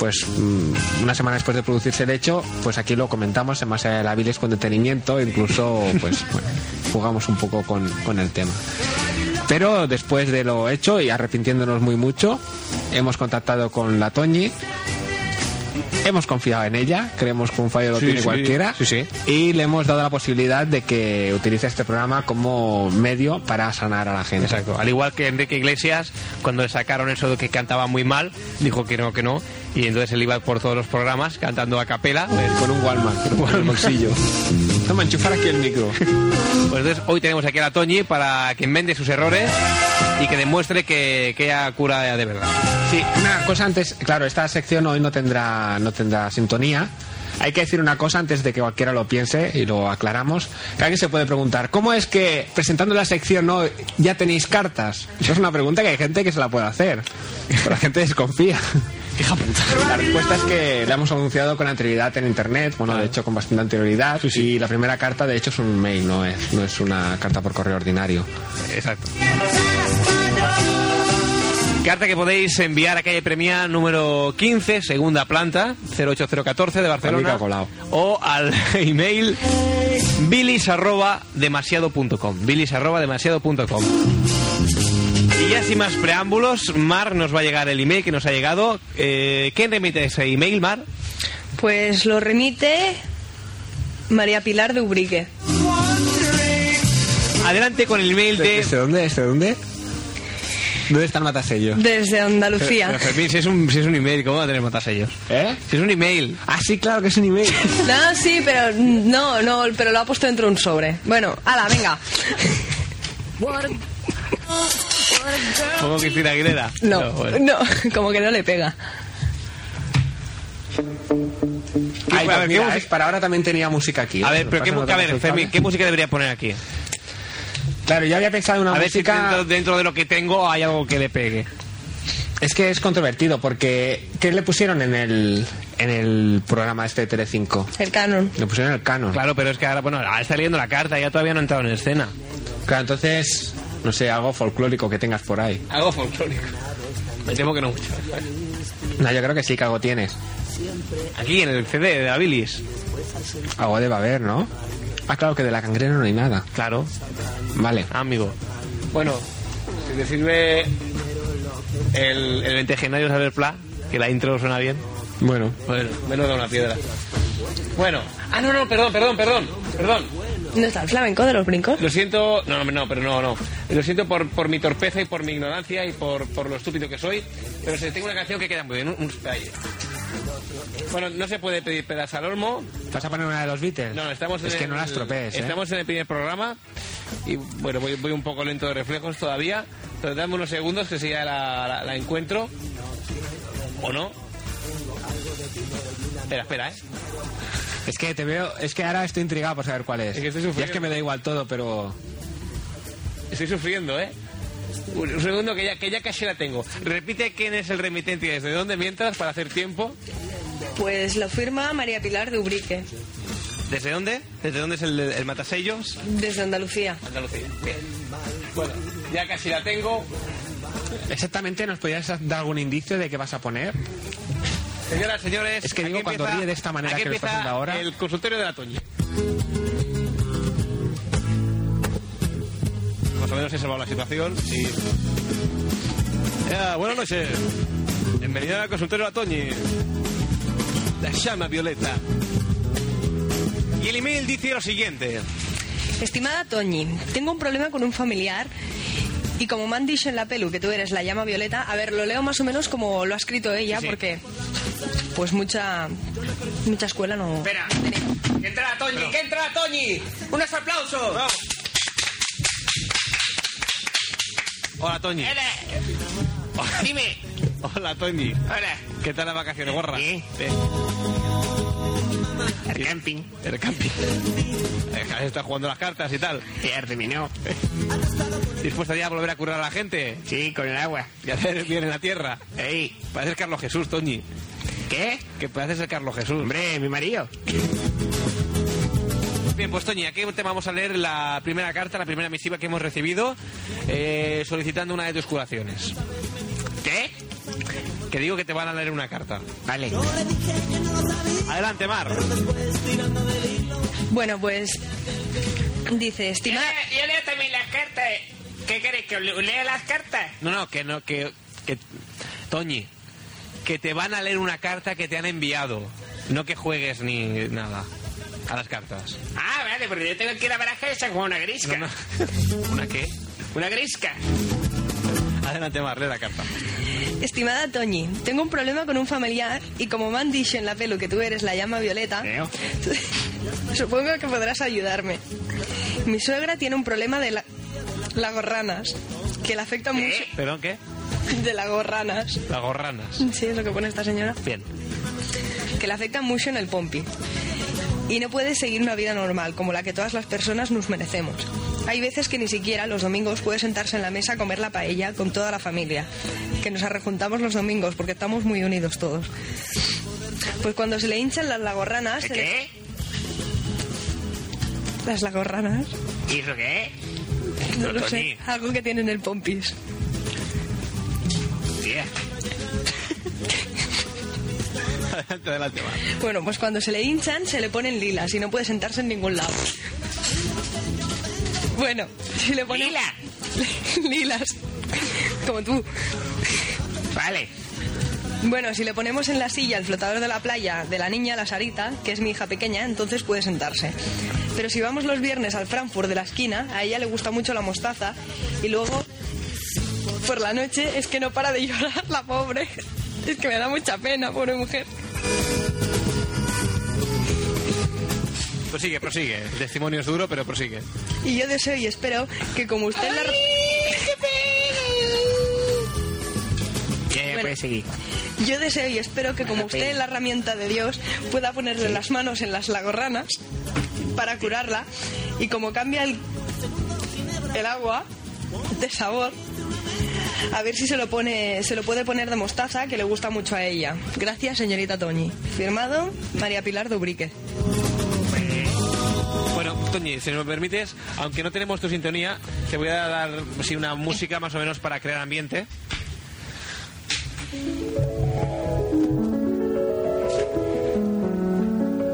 pues mm, una semana después de producirse el hecho, pues aquí lo comentamos en más Viles con detenimiento, incluso pues bueno, jugamos un poco con, con el tema. Pero después de lo hecho y arrepintiéndonos muy mucho, hemos contactado con la Toñi. Hemos confiado en ella, creemos que un fallo lo Sí, tiene sí, cualquiera. sí. Y le hemos dado la posibilidad de que utilice este programa como medio para sanar a la gente. Exacto. Al igual que Enrique Iglesias, cuando le sacaron eso de que cantaba muy mal, dijo que no, que no. Y entonces él iba por todos los programas cantando a capela. Con un Walmart, con el bolsillo. Toma, enchufar aquí el micro. Pues entonces hoy tenemos aquí a la Toñi para que enmende sus errores y que demuestre que, que ella cura de verdad. Sí, una cosa antes, claro, esta sección hoy no tendrá, no tendrá sintonía. Hay que decir una cosa antes de que cualquiera lo piense y lo aclaramos. Que alguien se puede preguntar, ¿cómo es que presentando la sección hoy ya tenéis cartas? Eso es una pregunta que hay gente que se la puede hacer. Pero la gente desconfía. Hija puta. La respuesta es que la hemos anunciado con anterioridad en internet, bueno, de hecho con bastante anterioridad. Y la primera carta, de hecho, es un mail, no es, no es una carta por correo ordinario. Exacto. Carta que podéis enviar a calle Premia número 15, segunda planta, 08014 de Barcelona. O al email bilis arroba demasiado.com. bilis arroba demasiado.com. Y ya sin más preámbulos, Mar nos va a llegar el email que nos ha llegado. Eh, ¿Quién remite ese email, Mar? Pues lo remite María Pilar de Ubrique. Adelante con el email de... ¿Desde dónde? ¿Desde dónde? ¿Dónde está el matasello? Desde Pero, Andalucía. Fermín, si es, un, si es un email, ¿cómo va a tener matasellos? ¿Eh? Si es un email. Ah, sí, claro que es un email. No, sí, pero no, no, pero lo ha puesto dentro de un sobre. Bueno, ala, venga. ¿Cómo Cristina Aguilera? No, bueno. no, como que no le pega. Ay, a ver, mira, ¿qué música- es para ahora también tenía música aquí. A ver, pero ¿qué, a no ver, ¿qué música debería poner aquí? Claro, yo había pensado en una A ver si música... dentro, dentro de lo que tengo hay algo que le pegue. Es que es controvertido porque ¿qué le pusieron en el en el programa este de Telecinco? El canon. Le pusieron el canon. Claro, pero es que ahora, bueno, ahora está leyendo la carta, ya todavía no ha entrado en escena. Claro, entonces no sé, algo folclórico que tengas por ahí. Algo folclórico. Me temo que no mucho. No, yo creo que sí que algo tienes. Aquí, en el CD de la Bilis. Algo debe haber, ¿no? Ah, claro que de la cangrena no hay nada. Claro, Vale. amigo. Bueno, si te sirve el, el ventejenario saber pla, que la intro suena bien. Bueno. Bueno, menos da una piedra. Bueno. Ah, no, no, perdón, perdón, perdón, perdón. ¿No está el flamenco de los brincos? Lo siento, no, no, no, pero no, no. Lo siento por, por mi torpeza y por mi ignorancia y por, por lo estúpido que soy, pero si tengo una canción que queda muy bien, un, un. Bueno, no se puede pedir pedas al olmo. ¿Vas a poner una de los Beatles? No, estamos Es en que el- no las tropees, ¿eh? Estamos en el primer programa y bueno, voy, voy un poco lento de reflejos todavía, pero dame unos segundos que si ya la, la- la encuentro. ¿O no? Espera, espera, ¿eh? Es que te veo, es que ahora estoy intrigado por saber cuál es. Es que estoy Ya sufriendo. es que me da igual todo, pero Estoy sufriendo, ¿eh? Un, un segundo que ya, que ya casi la tengo. Repite quién es el remitente y desde dónde mientras para hacer tiempo. Pues lo firma María Pilar de Ubrique, ¿Desde dónde? ¿Desde dónde es el, el matasellos? desde Andalucía. Andalucía. Bien. Bueno, ya casi la tengo. exactamente nos podrías dar algún indicio de qué vas a poner. Señoras, señores. Es que digo, cuando empieza- ríe de esta manera que lo está haciendo ahora. El consultorio de la Toñi. Más o menos he salvado la situación. Sí. Ya, buenas noches. Bienvenida al consultorio de la Toñi. La llama violeta. Y el email dice lo siguiente. Estimada Toñi, tengo un problema con un familiar y como me han dicho en la pelu que tú eres la llama violeta, a ver, lo leo más o menos como lo ha escrito ella, Sí, sí. porque pues mucha mucha escuela no... Espera, que entra Toñi, que entra Toñi. Unos aplausos. Hola, Toñi. Dime. Hola, Toñi. Hola. ¿Qué tal las vacaciones? Bien. Bien. El camping. El camping. Eh, Está jugando las cartas y tal. Ya terminó. ¿Dispuesta ya a volver a curar a la gente? Sí, con el agua. Y hacer bien en la tierra. Ey, Pareces Carlos Jesús, Toñi. ¿Qué? Que pareces el Carlos Jesús. Hombre, mi marido. Bien, pues Toñi, aquí te vamos a leer la primera carta, la primera misiva que hemos recibido, eh, solicitando una de tus curaciones. ¿Qué? Que digo que te van a leer una carta. Vale. Adelante, Mar. Bueno, pues dice, estimada... yo leo también las cartas. ¿Qué queréis? ¿Que lea las cartas? No, no, que no, que, que... Toñi, que te van a leer una carta que te han enviado. No que juegues ni nada a las cartas. Ah, vale, porque yo tengo que ir a barajar esa como una grisca. No, no. ¿Una qué? Una grisca. Adelante, Mar, lee la carta. Estimada Toñi, tengo un problema con un familiar y como me han dicho en la pelu que tú eres la llama violeta, Veo. supongo que podrás ayudarme. Mi suegra tiene un problema de la... lagorranas, que le afecta mucho... ¿Perdón, qué? De lagorranas. Las gorranas. Sí, es lo que pone esta señora. Bien. Que le afecta mucho en el pompi. y no puede seguir una vida normal, como la que todas las personas nos merecemos. Hay veces que ni siquiera los domingos puede sentarse en la mesa a comer la paella con toda la familia, que nos arrejuntamos los domingos porque estamos muy unidos todos. Pues cuando se le hinchan las lagorranas... se le- ¿Qué? Las lagorranas. ¿Y eso qué? No lo sé. Algo que tienen el pompis. Adelante, adelante, va. Bueno, pues cuando se le hinchan se le ponen lilas y no puede sentarse en ningún lado. Bueno, si le ponen... Lila. lilas. Como tú. Vale. Bueno, si le ponemos en la silla el flotador de la playa de la niña, la Sarita, que es mi hija pequeña, entonces puede sentarse. Pero si vamos los viernes al Frankfurt de la esquina, a ella le gusta mucho la mostaza y luego por la noche es que no para de llorar la pobre. Es que me da mucha pena, pobre mujer. Prosigue, prosigue. El testimonio es duro, pero prosigue. Y yo deseo y espero que como usted la... Ya, ya Bueno. puedes seguir. Yo deseo y espero que como usted es la herramienta de Dios pueda ponerle las manos en las lagorranas para curarla y como cambia el, el agua de sabor a ver si se lo pone se lo puede poner de mostaza que le gusta mucho a ella. Gracias, señorita Toñi. Firmado María Pilar Dubrique. Bueno, Toñi, si me permites, aunque no tenemos tu sintonía, te voy a dar sí, una música más o menos para crear ambiente.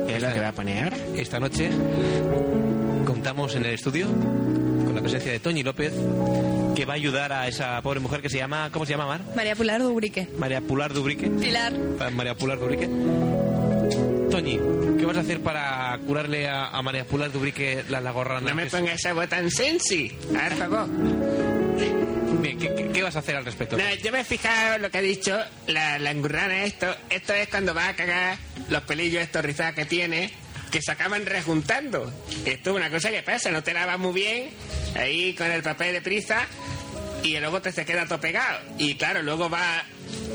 ¿Qué es lo que va a poner? Esta noche contamos en el estudio con la presencia de Toñi López, que va a ayudar a esa pobre mujer que se llama, ¿cómo se llama, Mar? María Pilar Dubrique. María Pular Dubrique. Pilar. Pa- María Pular Dubrique. Toñi, ¿qué vas a hacer para curarle a, a María Pular Dubrique la lagorrana? No me pongas esa voz tan sensi. A ver, favor. Bien, ¿qué, qué- qué vas a hacer al respecto? No, yo me he fijado lo que ha dicho la, la engurrana esto. Esto es cuando va a cagar los pelillos estos rizados que tiene, que se acaban rejuntando. Esto es una cosa que pasa, no te lavas muy bien, ahí con el papel de prisa, y luego te se queda todo pegado. Y claro, luego va...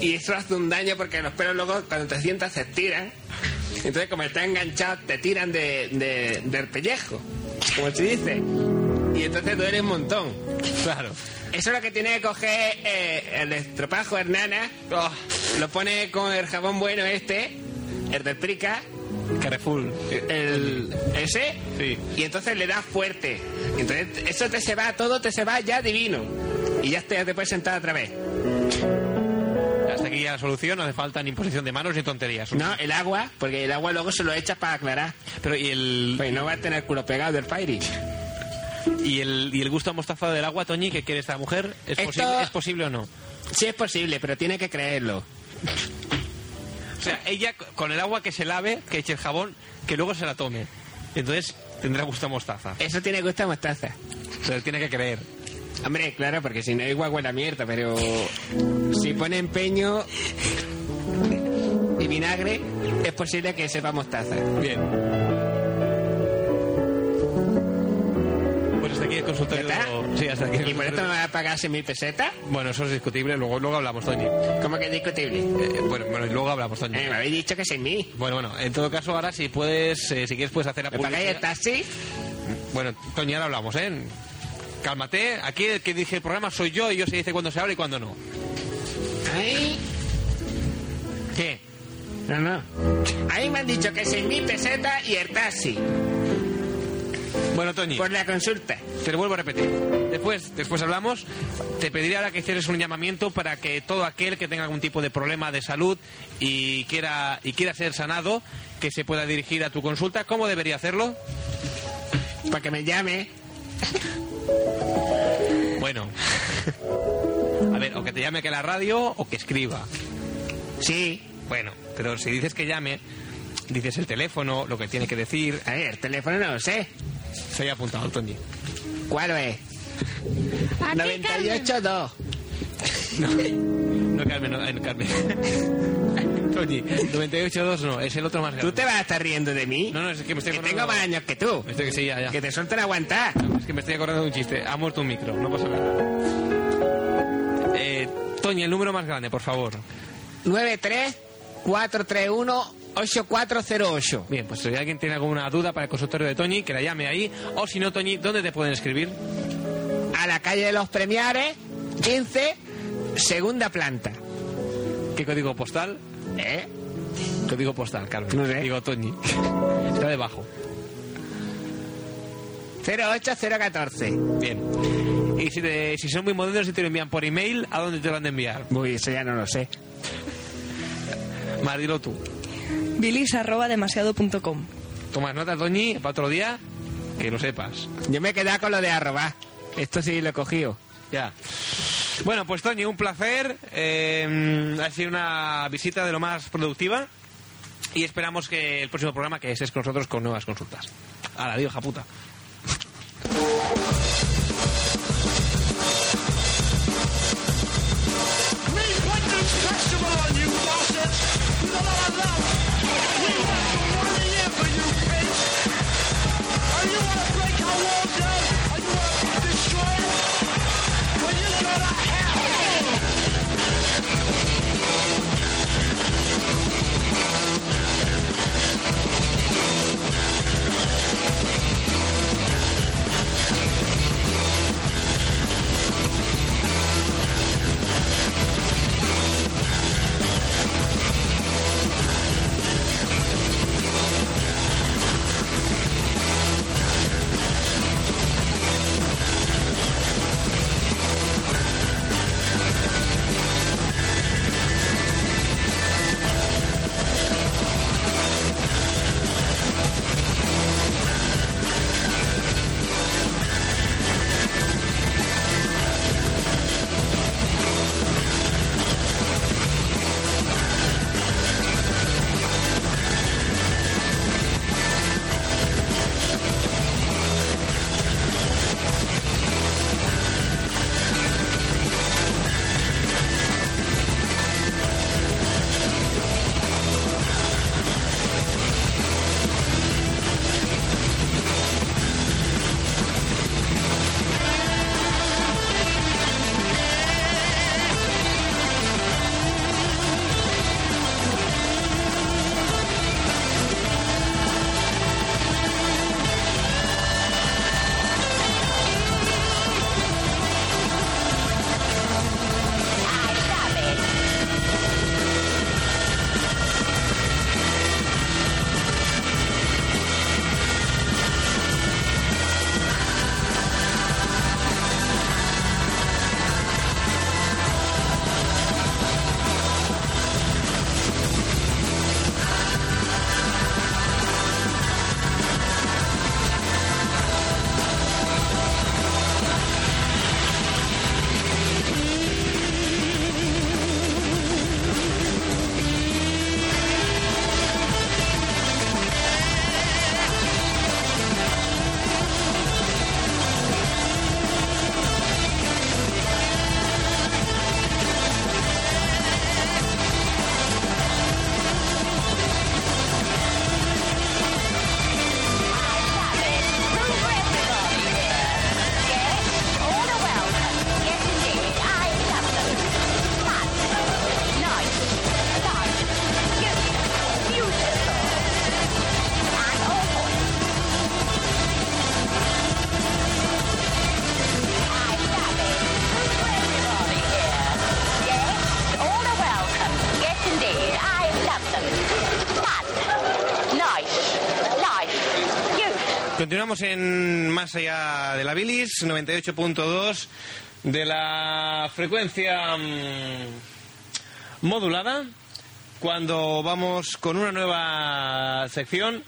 Y eso hace un daño porque los pelos luego cuando te sientas se estiran. Entonces como están enganchados te tiran de, de- del pellejo, como se dice. Y entonces duele un montón. Claro. Eso es lo que tiene que coger eh, el estropajo Hernana. Oh, Lo pone con el jabón bueno este, el del Prica, Carrefour. el ese, Sí. y entonces le das fuerte. Entonces eso te se va, todo te se va ya divino. Y ya te, ya te puedes sentar otra vez. Hasta aquí ya la solución, no hace falta ni imposición de manos ni tonterías. No, el agua, porque el agua luego se lo echas para aclarar. Pero ¿y el, Pues no va a tener culo pegado del Fairy. y el, y el gusto amostazado del agua, Toñi, que quiere esta mujer? ¿Es, Esto- posible, ¿Es posible o no? Sí es posible, pero tiene que creerlo. O sea, ella con el agua que se lave, que eche el jabón, que luego se la tome. Entonces tendrá gusto a mostaza. Eso tiene gusto a mostaza. Pero tiene que creer. Hombre, claro, porque si no igual huele a mierda, pero si pone empeño y vinagre, es posible que sepa mostaza. Bien. El consultorio. Sí, hasta aquí. ¿Y por esto me va a pagar 6.000 pesetas? Bueno, eso es discutible, luego, luego hablamos, Toñi. ¿Cómo que es discutible? Eh, bueno, bueno, y luego hablamos, Toñi. Eh, me habéis dicho que 6.000. Bueno, bueno, en todo caso, ahora si puedes, eh, si quieres, puedes hacer la ¿Me pagáis el taxi? Bueno, Toñi, ahora hablamos, ¿eh? Cálmate, aquí el que dije el programa soy yo y yo se dice cuándo se habla y cuándo no. Ay, ¿Qué? no, no. Ahí me han dicho que 6.000 pesetas y el taxi. Bueno, Toñi, Por la consulta. te lo vuelvo a repetir. Después, después hablamos. Te pediría ahora que hicieras un llamamiento para que todo aquel que tenga algún tipo de problema de salud y quiera, y quiera ser sanado, que se pueda dirigir a tu consulta. ¿Cómo debería hacerlo? Para que me llame. Bueno. A ver, o que te llame aquí a la radio o que escriba. Sí. Bueno, pero si dices que llame, dices el teléfono, lo que tiene que decir. A ver, el teléfono no lo sé. Se haya apuntado, Toñi. ¿Cuál es? 98.2. No, Carmen, no, no, Carmen. Toñi, 98.2 no, es el otro más grande. ¿Tú te vas a estar riendo de mí? No, no, es que me estoy Que acordando- tengo más años que tú. Estoy que sí, ya, ya. Que te suelten a aguantar. Es que me estoy acordando de un chiste. Ha muerto un micro, no pasa nada. Eh, Toñi, el número más grande, por favor. 93 431 8408. Bien, pues si alguien tiene alguna duda para el consultorio de Toñi, que la llame ahí. O si no, Toñi, ¿dónde te pueden escribir? A la calle de los Premiares, 15, segunda planta. ¿Qué código postal? ¿Eh? Código postal, Carmen. No sé. Digo Toñi. Está debajo. 08014. Bien. Y si, te- si son muy modernos y te lo envían por email, ¿a dónde te lo han de enviar? Uy, eso ya no lo sé. Dilo tú. Bilis arroba demasiado.com. Tomas nota, Toñi, para otro día, que lo sepas. Yo me he quedado con lo de arrobar. Esto sí lo he cogido. Ya. Bueno, pues Toñi, un placer. Eh, ha sido una visita de lo más productiva. Y esperamos que el próximo programa que estés con nosotros con nuevas consultas. Digo, hija puta. En Más allá de la bilis, 98.2 de la frecuencia mm, modulada, cuando vamos con una nueva sección,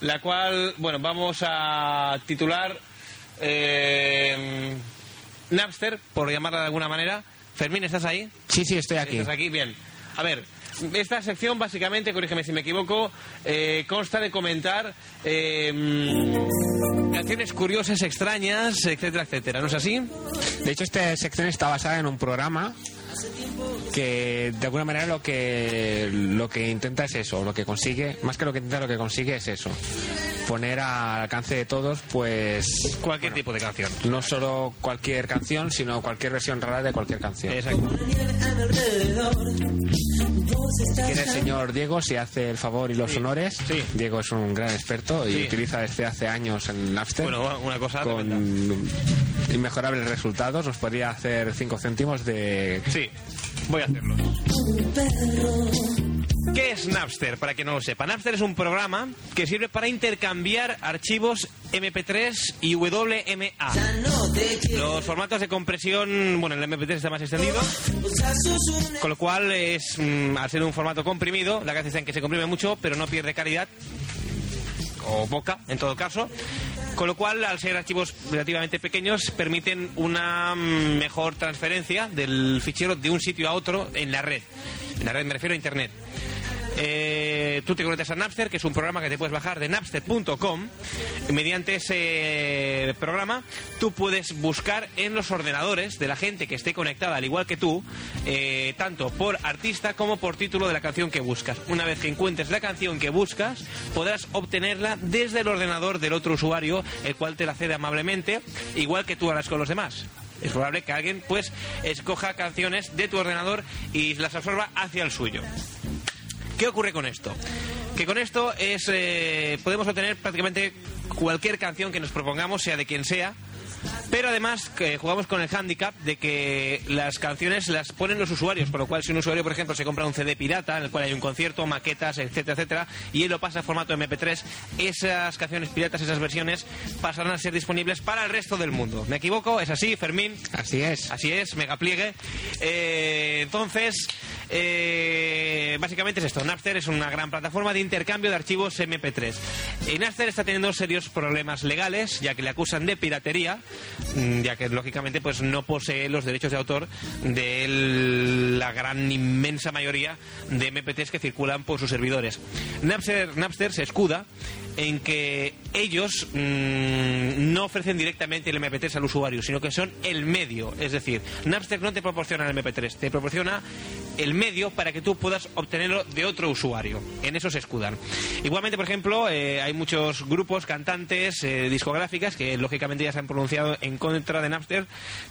la cual, bueno, vamos a titular eh, Napster, por llamarla de alguna manera. Fermín, ¿estás ahí? Sí, sí, estoy aquí. ¿Estás aquí? Bien. A ver, esta sección básicamente, corrígeme si me equivoco, eh, consta de comentar eh, canciones curiosas, extrañas, etcétera, etcétera. ¿No es así? De hecho, esta sección está basada en un programa que de alguna manera lo que lo que intenta es eso, lo que consigue, más que lo que intenta, lo que consigue es eso. Poner al alcance de todos, pues Cualquier tipo de canción. no solo cualquier canción, sino cualquier versión rara de cualquier canción. Exacto. Tiene el señor Diego, si hace el favor y los honores. sí. Diego es un gran experto y Sí. utiliza desde hace años en Napster. Bueno, una cosa con tremenda. inmejorables resultados. Nos podría hacer 5 céntimos de. Sí, voy a hacerlo. ¿Qué es Napster? Para quien no lo sepa. Napster es un programa que sirve para intercambiar archivos MP3 y WMA. Los formatos de compresión, bueno, el MP3 está más extendido, con lo cual es, mm, al ser un formato comprimido, la gracia está en que se comprime mucho, pero no pierde calidad, o poca, en todo caso. Con lo cual, al ser archivos relativamente pequeños, permiten una mm, mejor transferencia del fichero de un sitio a otro en la red. En la red me refiero a Internet. Eh, tú te conectas a Napster, que es un programa que te puedes bajar de napster.com. Mediante ese programa, tú puedes buscar en los ordenadores de la gente que esté conectada, al igual que tú, eh, tanto por artista como por título de la canción que buscas. Una vez que encuentres la canción que buscas, podrás obtenerla desde el ordenador del otro usuario, el cual te la cede amablemente, igual que tú harás con los demás. Es probable que alguien, pues, escoja canciones de tu ordenador y las absorba hacia el suyo. ¿Qué ocurre con esto? Que con esto es eh, podemos obtener prácticamente cualquier canción que nos propongamos, sea de quien sea, pero además que jugamos con el hándicap de que las canciones las ponen los usuarios, por lo cual si un usuario, por ejemplo, se compra un CD pirata en el cual hay un concierto, maquetas, etcétera, etcétera, y él lo pasa a formato MP3, esas canciones piratas, esas versiones pasarán a ser disponibles para el resto del mundo. ¿Me equivoco? ¿Es así, Fermín? Así es. Así es, mega pliegue. Eh, entonces, eh, básicamente es esto. Napster es una gran plataforma de intercambio de archivos MP3. Y Napster está teniendo serios problemas legales, ya que le acusan de piratería, ya que lógicamente pues no posee los derechos de autor de la gran inmensa mayoría de MP3 que circulan por sus servidores. Napster, Napster se escuda en que ellos mm, no ofrecen directamente el MP3 al usuario, sino que son el medio. Es decir, Napster no te proporciona el MP3, te proporciona el medio para que tú puedas obtenerlo de otro usuario. En eso se escudan. Igualmente, por ejemplo, eh, hay muchos grupos, cantantes, eh, discográficas que lógicamente ya se han pronunciado en contra de Napster,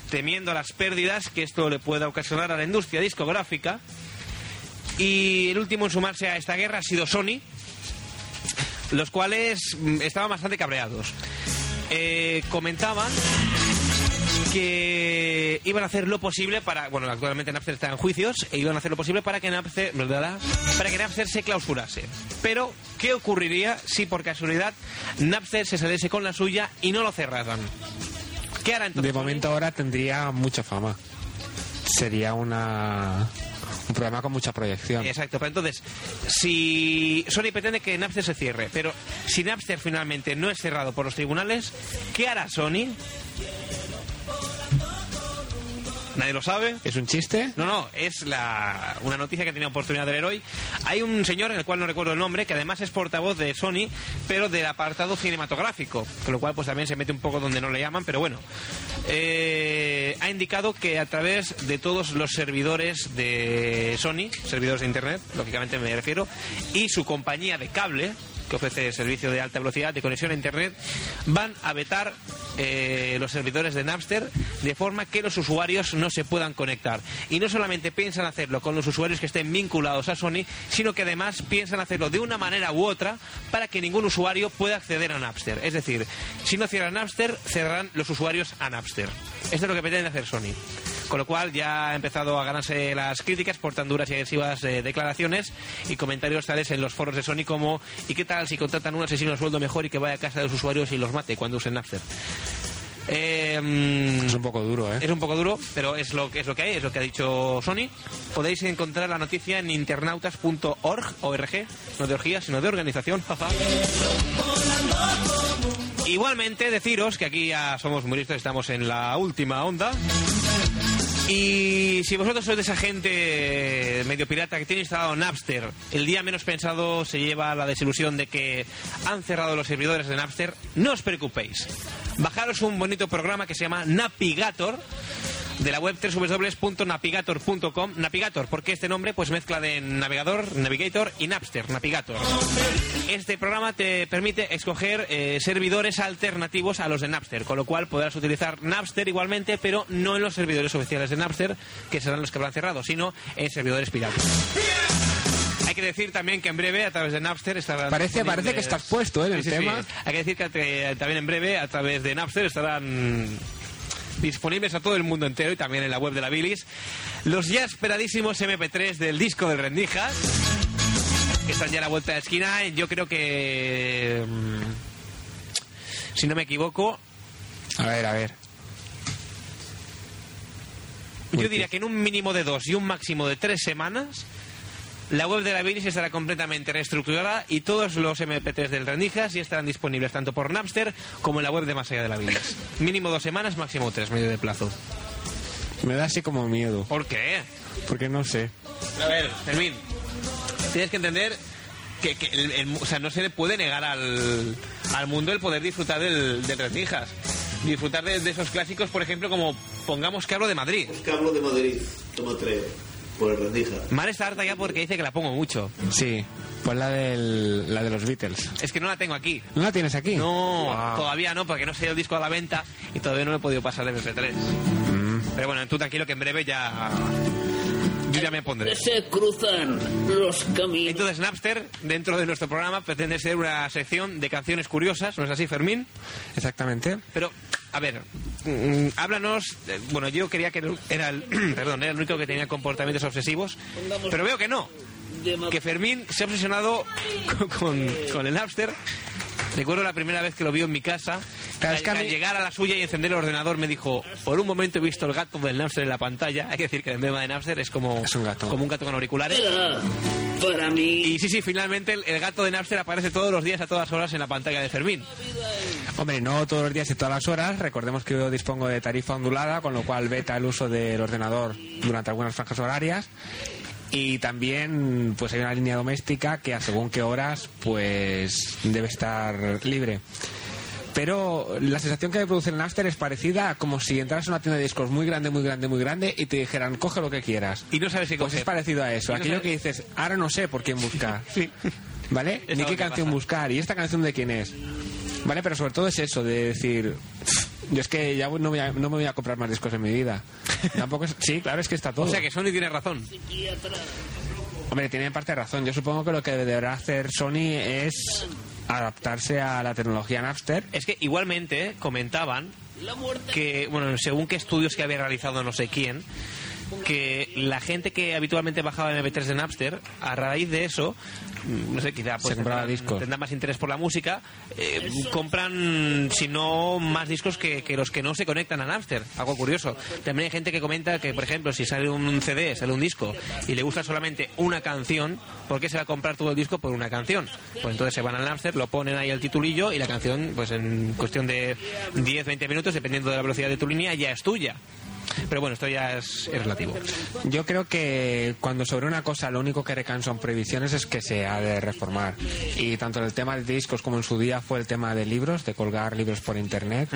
temiendo las pérdidas que esto le pueda ocasionar a la industria discográfica. Y el último en sumarse a esta guerra ha sido Sony, los cuales mm, estaban bastante cabreados. Eh, comentaban que iban a hacer lo posible para, bueno, actualmente Napster está en juicios e iban a hacer lo posible para que Napster, ¿verdad? para que Napster se clausurase. Pero ¿qué ocurriría si por casualidad Napster se saliese con la suya y no lo cerraran? ¿Qué hará entonces? De momento ahora tendría mucha fama. Sería una un programa con mucha proyección. Exacto, pero entonces, si Sony pretende que Napster se cierre, pero si Napster finalmente no es cerrado por los tribunales, ¿qué hará Sony? Nadie lo sabe. ¿Es un chiste? No, no, es la, una noticia que he tenido oportunidad de ver hoy. Hay un señor, en el cual no recuerdo el nombre, que además es portavoz de Sony, pero del apartado cinematográfico, con lo cual pues también se mete un poco donde no le llaman, pero bueno. Eh, ha indicado que a través de todos los servidores de Sony, servidores de Internet, lógicamente me refiero, y su compañía de cable, que ofrece servicio de alta velocidad de conexión a Internet, van a vetar eh, los servidores de Napster de forma que los usuarios no se puedan conectar. Y no solamente piensan hacerlo con los usuarios que estén vinculados a Sony, sino que además piensan hacerlo de una manera u otra para que ningún usuario pueda acceder a Napster. Es decir, si no cierran Napster, cerrarán los usuarios a Napster. Esto es lo que pretende hacer Sony. Con lo cual ya ha empezado a ganarse las críticas por tan duras y agresivas eh, declaraciones y comentarios tales en los foros de Sony como ¿y qué tal si contratan un asesino a sueldo mejor y que vaya a casa de los usuarios y los mate cuando usen Napster? Eh, Es un poco duro, ¿eh? es un poco duro, pero es lo que es lo que hay, es lo que ha dicho Sony. Podéis encontrar la noticia en internautas.org, ORG, no de orgía, sino de organización. Igualmente deciros que aquí ya somos muy listos, estamos en la última onda. Y si vosotros sois de esa gente medio pirata que tiene instalado Napster, el día menos pensado se lleva la desilusión de que han cerrado los servidores de Napster, no os preocupéis. Bajaros un bonito programa que se llama Navigator, de la web www.navigator.com. Navigator, porque este nombre pues mezcla de navegador, navigator y Napster, Navigator. Este programa te permite escoger eh, servidores alternativos a los de Napster, con lo cual podrás utilizar Napster igualmente, pero no en los servidores oficiales de Napster, que serán los que habrán cerrado, sino en servidores piratas. Hay que decir también que en breve a través de Napster estarán. Parece- parece que estás puesto, ¿eh, en el Sí, sí, sí. tema. Hay que decir que eh, también en breve a través de Napster estarán disponibles a todo el mundo entero y también en la web de la Bilis los ya esperadísimos MP3 del disco del Rendijas que están ya a la vuelta de la esquina. Yo creo que. mm, Si no me equivoco, A ver, a ver. yo diría que en un mínimo de dos y un máximo de tres semanas, la web de la Bilis estará completamente reestructurada y todos los MP3 del Rendijas ya estarán disponibles tanto por Napster como en la web de Más Allá de la Bilis. Mínimo dos semanas, máximo tres, medio de plazo. Me da así como miedo. ¿Por qué? Porque no sé. A ver, Fermín, tienes que entender que, que el- el- o sea, no se le puede negar al, al mundo el poder disfrutar del, del Rendijas. Disfrutar de, de esos clásicos, por ejemplo, como pongamos que hablo de Madrid. que hablo de Madrid, toma tres, por el rendija. Mar está harta ya porque dice que la pongo mucho. Sí, pues la, del, la de los Beatles. Es que no la tengo aquí. ¿No la tienes aquí? No, Wow. todavía no, porque no sé el disco a la venta y todavía no me he podido pasar de MP3. Mm. Pero bueno, tú tranquilo que en breve ya. Yo ya me pondré. Se cruzan los caminos. Entonces, Napster, dentro de nuestro programa, pretende ser una sección de canciones curiosas, ¿no es así, Fermín? Exactamente. Pero, a ver, mm, háblanos. eh, bueno, yo quería que era el, perdón, era el único que tenía comportamientos obsesivos, pero veo que no. Que Fermín se ha obsesionado con, con- con el Napster. Recuerdo la primera vez que lo vio en mi casa. Claro, es que a al mí- llegar a la suya y encender el ordenador me dijo, por un momento he visto el gato del Napster en la pantalla. Hay que decir que el emblema de Napster es como, Es un gato. como un gato con auriculares. Para mí. Y sí, sí, finalmente el, el gato de Napster aparece todos los días a todas horas en la pantalla de Fermín. Hombre, no todos los días y todas las horas. Recordemos que yo dispongo de tarifa ondulada, con lo cual veta el uso del ordenador durante algunas franjas horarias. Y también pues hay una línea doméstica que a según qué horas pues debe estar libre. Pero la sensación que me produce el Napster es parecida a como si entras a una tienda de discos muy grande, muy grande, muy grande y te dijeran, coge lo que quieras. Y no sabes qué Pues coger. es parecido a eso. No Aquello sabes- que dices, ahora no sé por quién buscar. Sí. ¿Vale? Ni qué canción pasa. buscar. ¿Y esta canción de quién es? ¿Vale? Pero sobre todo es eso, de decir... Yo es que ya no, voy a- no me voy a comprar más discos en mi vida. Tampoco es... Sí, claro, es que está todo. O sea que Sony tiene razón. Hombre, tiene en parte razón. Yo supongo que lo que deberá hacer Sony es adaptarse a la tecnología Napster. Es que igualmente comentaban que, bueno, según qué estudios que había realizado no sé quién, que la gente que habitualmente bajaba MP3 de Napster, a raíz de eso, mm, no sé, quizá pues discos. tendrán más interés por la música, eh, compran, si no, más discos que, que los que no se conectan a Napster. Algo curioso. También hay gente que comenta que, por ejemplo, si sale un CD, sale un disco, y le gusta solamente una canción, ¿por qué se va a comprar todo el disco por una canción? Pues entonces se van al Napster, lo ponen ahí el titulillo y la canción, pues en cuestión de 10, 20 minutos, dependiendo de la velocidad de tu línea, ya es tuya. Pero bueno, esto ya es, es relativo. Yo creo que cuando sobre una cosa lo único que recaen son prohibiciones es que se ha de reformar. Y tanto en el tema de discos como en su día fue el tema de libros, de colgar libros por internet,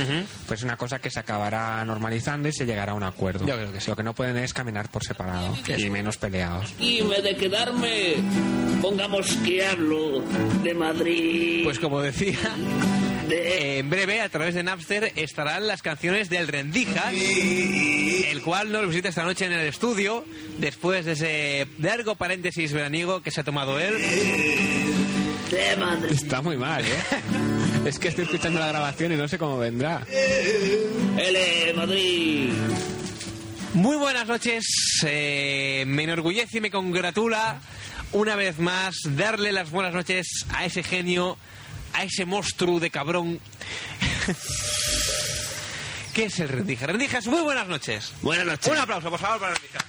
pues es una cosa que se acabará normalizando y se llegará a un acuerdo. Yo creo que sí. Lo que no pueden es caminar por separado y menos peleados. Y me de quedarme. Pongamos que hablo de Madrid. Pues como decía, de en breve a través de Napster estarán las canciones del Rendijas, el cual nos visita esta noche en el estudio, después de ese largo paréntesis veraniego que se ha tomado él. de Madrid. Está muy mal, ¿eh? es que estoy escuchando la grabación y no sé cómo vendrá. L Madrid. Muy buenas noches, eh, me enorgullece y me congratula una vez más darle las buenas noches a ese genio, a ese monstruo de cabrón. ¿Qué es el Rendijas? Rendijas, muy buenas noches. Buenas noches. Un aplauso, por favor, para Rendijas.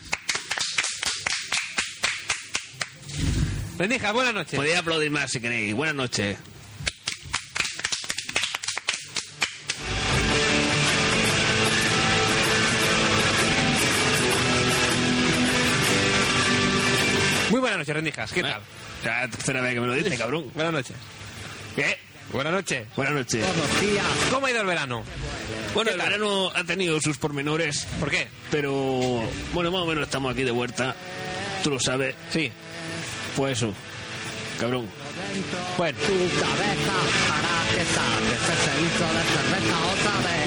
Rendijas, buenas noches. Podría aplaudir más si queréis. Buenas noches. Muy buenas noches, Rendijas. ¿Qué tal? Ya la tercera vez que me lo dice, cabrón. Buenas noches. ¿Qué? Buenas noches. Buenas noches. ¿Cómo ha ido el verano? Bueno, el verano ha tenido sus pormenores. ¿Por qué? Pero, bueno, más o menos estamos aquí de vuelta. Tú lo sabes. Sí. Pues eso. Cabrón. Bueno.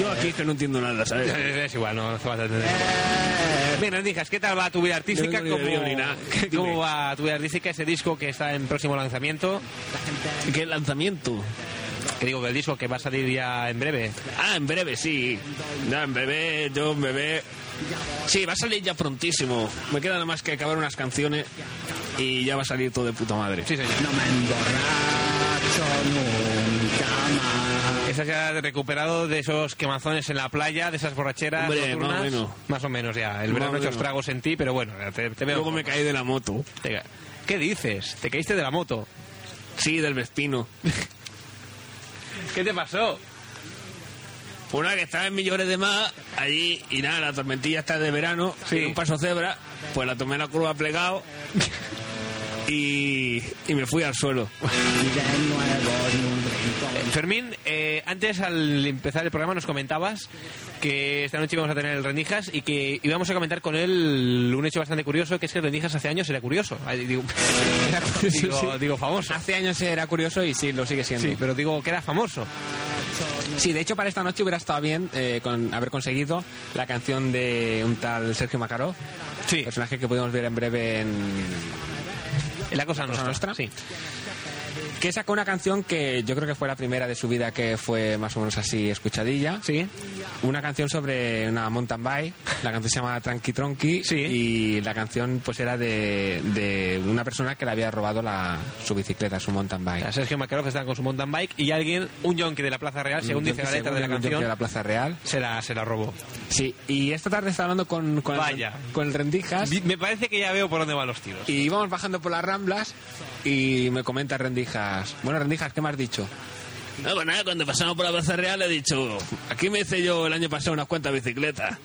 Yo aquí es que no entiendo nada, ¿sabes? Es igual, no hace falta entender. Bien, Rendijas, ¿qué tal va tu vida artística? No, no, no, ¿Cómo, no. ¿Cómo va tu vida artística? Ese disco que está en próximo lanzamiento. ¿Qué lanzamiento? Que digo que el disco que va a salir ya en breve. Ah, en breve, sí. Ya, en breve, yo en breve. Sí, va a salir ya prontísimo. Me queda nada más que acabar unas canciones y ya va a salir todo de puta madre. Sí, señor. No me emborracho nunca más. Estás ya recuperado de esos quemazones en la playa, de esas borracheras Hombre, nocturnas? más o menos. Más o menos ya. El verano hecho estragos en ti, pero bueno, te, te veo. Luego me caí de la moto. ¿Qué dices? ¿Te caíste de la moto? Sí, del Vespino. ¿Qué te pasó? Una que estaba en Millones de Más, allí, y nada, la tormentilla está de verano, Sí. un paso cebra, pues la tomé en la curva plegado y, y me fui al suelo. Fermín, eh, antes al empezar el programa nos comentabas que esta noche íbamos a tener el Rendijas y que íbamos a comentar con él un hecho bastante curioso, que es que el Rendijas hace años era curioso. Digo, digo, digo famoso. Hace años era curioso y sí, lo sigue siendo. Sí, pero digo que era famoso. Sí, de hecho para esta noche hubiera estado bien eh, con haber conseguido la canción de un tal Sergio Makarov, Sí, personaje que podemos ver en breve en... la cosa Cosa nuestra. Sí. Que sacó una canción que yo creo que fue la primera de su vida que fue más o menos así escuchadilla. Sí. Una canción sobre una mountain bike, la canción se llama Tranqui Tronqui Sí. y la canción pues era de, de una persona que le había robado la, su bicicleta, su mountain O bike. sea, Sergio Makarov está con su mountain bike y alguien, un yonki de la Plaza Real, según dice la letra de la canción, de la Plaza Real. se la, se la robó. Sí, y esta tarde está hablando con, con, Vaya. El, con el Rendijas Me parece que ya veo por dónde van los tiros. y íbamos bajando por las Ramblas y me comenta Rendijas, bueno Rendijas, ¿qué me has dicho? No, pues nada, cuando pasamos por la Plaza Real he dicho, aquí me hice yo el año pasado unas cuantas bicicletas.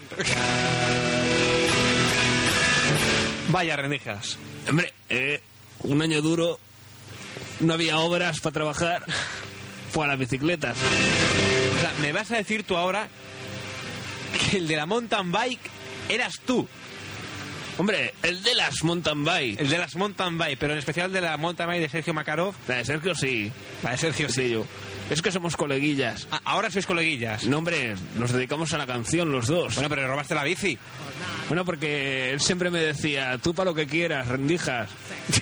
Vaya, Rendijas. Hombre, eh, un año duro, no había obras para trabajar, fue a las bicicletas. O sea, me vas a decir tú ahora que el de la mountain bike eras tú. Hombre, el de las mountain bike. El de las mountain bike, pero en especial de la mountain bike de Sergio Makarov. La de Sergio sí, La de Sergio sí yo. Es que somos coleguillas. Ah, ahora sois coleguillas. No, hombre, nos dedicamos a la canción los dos. Bueno, pero robaste la bici. Bueno, porque él siempre me decía, tú para lo que quieras, rendijas.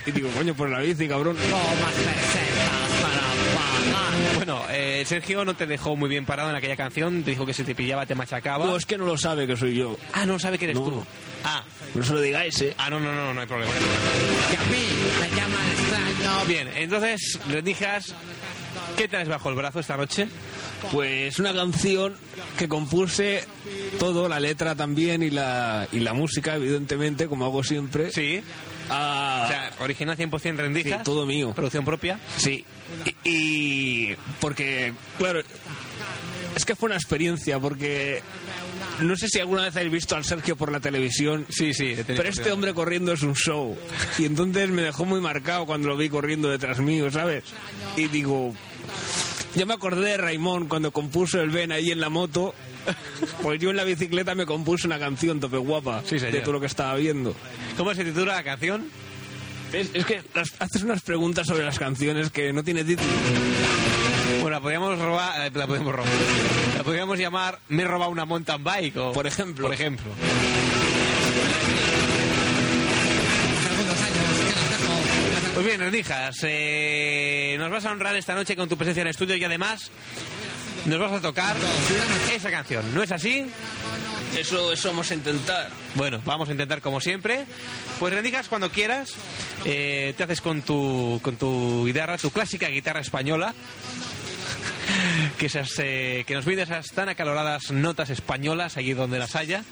Y digo, coño, por la bici, cabrón. Bueno, eh, Sergio no te dejó muy bien parado en aquella canción. Te dijo que si te pillaba te machacaba. No, es que no lo sabe que soy yo. Ah, no sabe que eres No. tú. Ah, No se lo digáis, ¿eh? ah, no, no, no, no hay problema. Que a mí me llaman extraño. Bien, entonces, Rendijas, ¿qué traes bajo el brazo esta noche? Pues una canción que compuse todo, la letra también y la, y la música, evidentemente, como hago siempre. Sí. Ah, O sea, original 100% Rendijas. Sí, todo mío. Producción propia. Sí, y, y porque, claro, es que fue una experiencia, porque no sé si alguna vez habéis visto al Sergio por la televisión. Sí, sí. Pero este hombre corriendo es un show. Y entonces me dejó muy marcado cuando lo vi corriendo detrás mío, ¿sabes? Y digo, yo me acordé de Raimón cuando compuso el Ben ahí en la moto. Pues yo en la bicicleta me compuse una canción tope guapa Sí, de todo lo que estaba viendo. ¿Cómo se titula la canción? Es, es que las- haces unas preguntas sobre las canciones que no tiene título. Bueno, la podríamos robar, eh, la podemos robar. La podríamos llamar Me he robado una mountain bike o Por ejemplo. Por ejemplo. Pues bien, Rendijas, eh, nos vas a honrar esta noche con tu presencia en el estudio y además nos vas a tocar esa canción. ¿No es así? Eso, eso vamos a intentar. Bueno, vamos a intentar como siempre. Pues Rendijas cuando quieras, eh, te haces con tu, con tu guitarra, tu clásica guitarra española. Que, esas, eh, que nos pide esas tan acaloradas notas españolas allí donde las haya.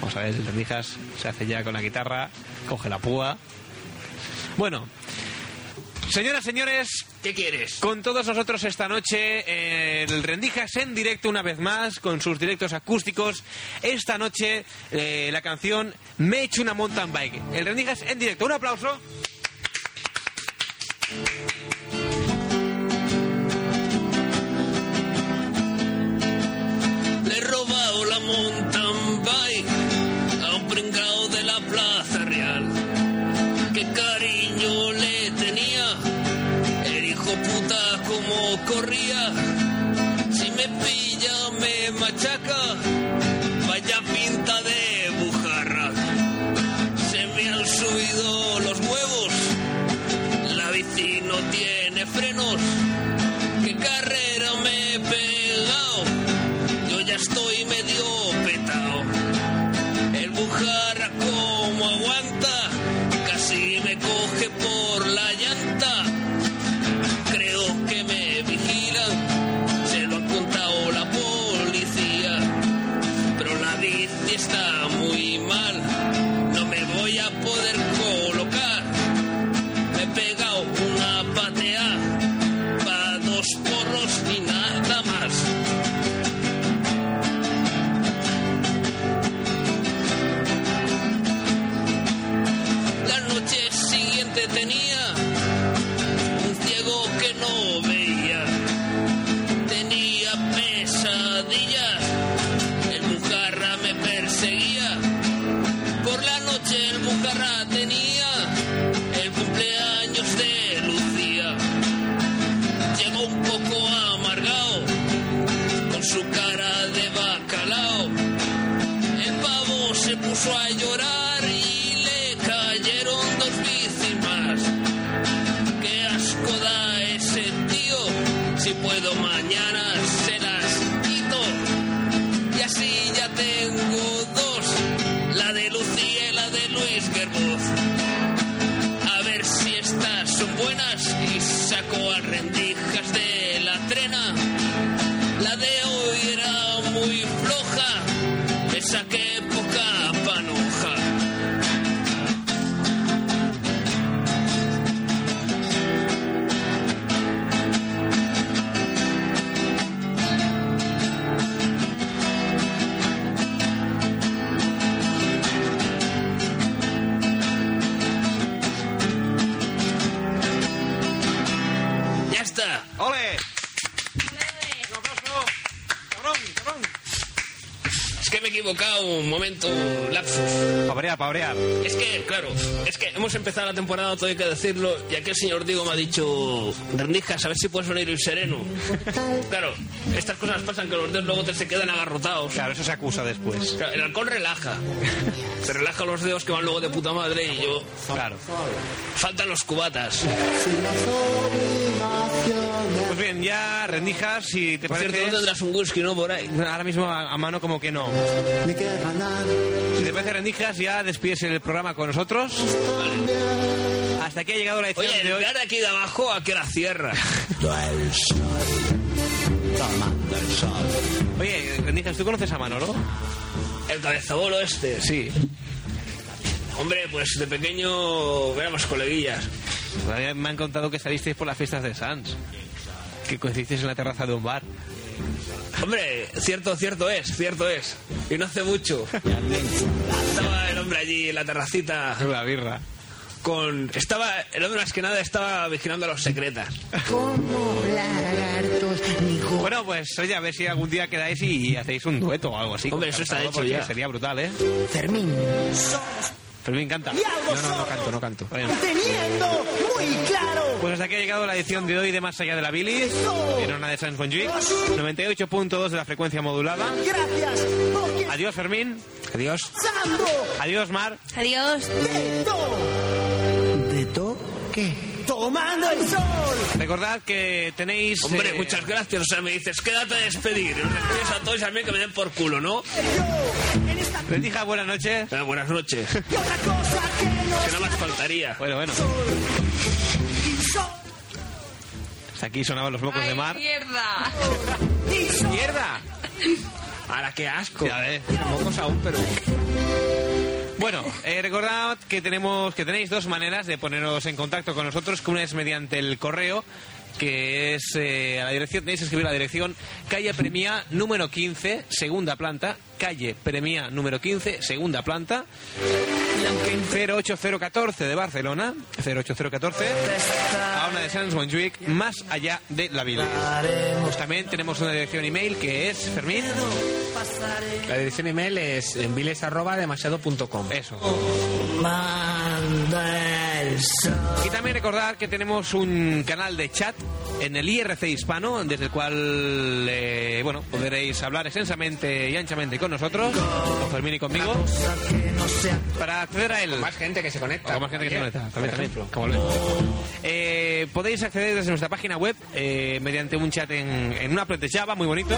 Vamos a ver, el Rendijas se hace ya con la guitarra, coge la púa. Bueno, señoras, señores, ¿Qué quieres? con todos nosotros esta noche, eh, el Rendijas en directo una vez más, con sus directos acústicos. Esta noche, eh, la canción Me he hecho una mountain bike. El Rendijas en directo. Un aplauso. on momento, lapsus. Pabrear, pabrear. Es que, claro, es que hemos empezado la temporada, todo hay que decirlo, y aquí el señor Diego me ha dicho, Rendijas, a ver si puedes venir el sereno. Claro, estas cosas pasan que los dedos luego te se quedan agarrotados. Claro, eso se acusa después. Claro, el alcohol relaja. Te relaja los dedos que van luego de puta madre y yo... Claro. Faltan los cubatas. Pues bien, ya rendijas, si te Por parece. cierto, no tendrás un whisky, ¿no? Por ahí. Ahora mismo a, a mano como que no. Si te parece rendijas, ya despides el programa con nosotros. Hasta aquí ha llegado la edición Oye, de el hoy. de aquí de abajo, ¿a qué hora cierra? Oye, rendijas, ¿tú conoces a Manolo? El cabezabolo este. Sí. Hombre, pues de pequeño éramos coleguillas. Todavía Me han contado que salisteis por las fiestas de Sans. Que coincidisteis en la terraza de un bar. Hombre, cierto, cierto es, cierto es. Y no hace mucho. Estaba el hombre allí en la terracita La birra. con... Estaba... El hombre más que nada estaba vigilando a los secretas. Bueno, pues oye, a ver si algún día quedáis y, y hacéis un dueto o algo así. Hombre, eso está hecho ya. Sería brutal, ¿eh? Fermín. Fermín canta. No, no, no canto, no canto. Bueno, Teniendo muy claro. Pues hasta aquí ha llegado la edición de hoy de Más Allá de la Bilis, en una de Sans Montjuic, 98.2 de la frecuencia modulada. Gracias. Porque Adiós, Fermín. Adiós. Sando Adiós, Mar. Adiós. de todo. ¿De todo qué? Tomando el sol. Recordad que tenéis... Hombre, eh, muchas gracias. O sea, me dices, quédate a despedir. Despides a todos y a mí que me den por culo, ¿no? Esta Rendija, buenas noches. Ah, buenas noches. y otra cosa que no Que no más faltaría. Bueno, bueno. Hasta aquí sonaban los mocos de Mar. mierda! ¡Mierda! Ahora qué asco. Ya ves. Mocos aún, pero. Bueno, eh, recordad que tenemos que tenéis dos maneras de poneros en contacto con nosotros, una es mediante el correo, que es eh, a la dirección, tenéis que escribir la dirección calle Premia número 15, segunda planta, calle Premia número 15, segunda planta, 08014 de Barcelona, 08014, a una de Sans Montjuic, más allá de la vida. Pues también tenemos una dirección email que es Fermín, La dirección email es enviles.demasiado.com. eso. Y también recordar que tenemos un canal de chat en el IRC hispano, desde el cual eh, bueno podréis hablar extensamente y anchamente con nosotros, con Fermín y conmigo, para acceder a él. Más gente que se conecta. Con más gente que se conecta, también, también, como Eh, podéis acceder desde nuestra página web eh, mediante un chat en, en una de Java muy bonito.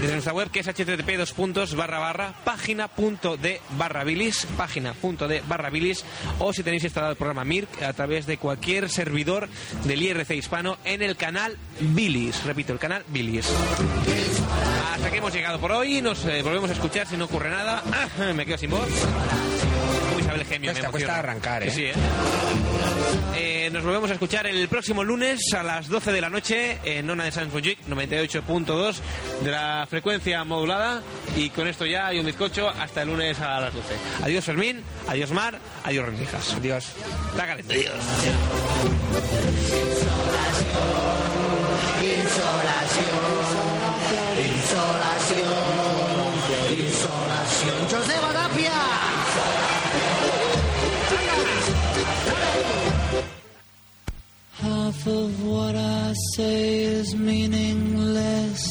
Desde nuestra web que es http dos puntos barra barra página punto de barra bilis página punto de barra bilis o si tenéis instalado programa MIRC a través de cualquier servidor del IRC hispano en el canal Bilis. Repito el canal Bilis. Hasta que hemos llegado por hoy. Nos eh, volvemos a escuchar si no ocurre nada. Me quedo sin voz Isabel Gemio, Cuesta- me cuesta arrancar, ¿eh? sí, ¿eh? Eh, nos volvemos a escuchar el próximo lunes a las 12 de la noche en Ona de Sans Montjuic 98.2 de la frecuencia modulada y con esto ya hay un bizcocho hasta el lunes a las 12. Adiós Fermín, adiós Mar, adiós Rendijas. Adiós. Adiós. Joseba Tapia. Half of what I say is meaningless.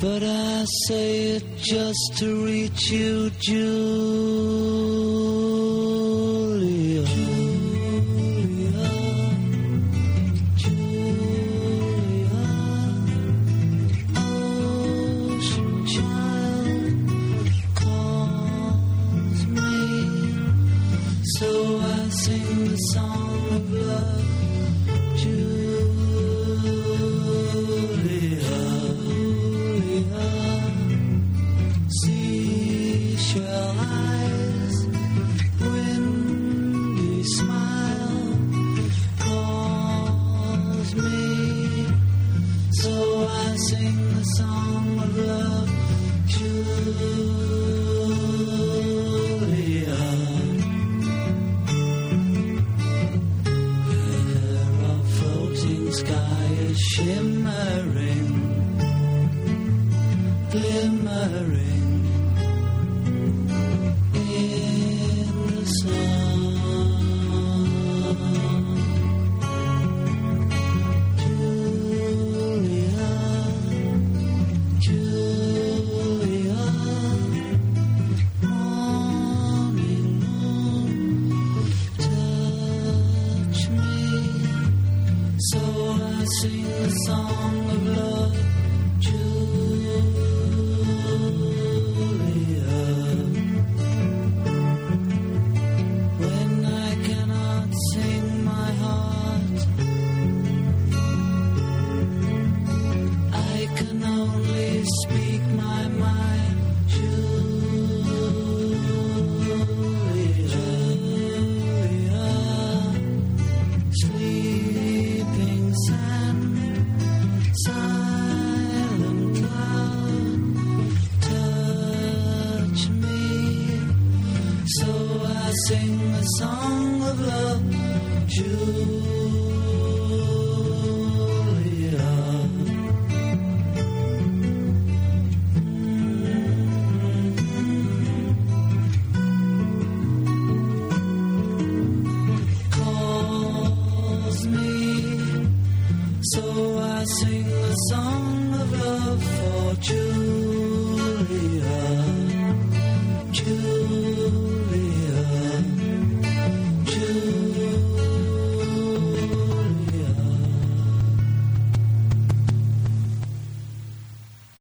But I say it just to reach you, Julia. Julia. Oh, Ocean child calls me. So I sing the song of love, Julia,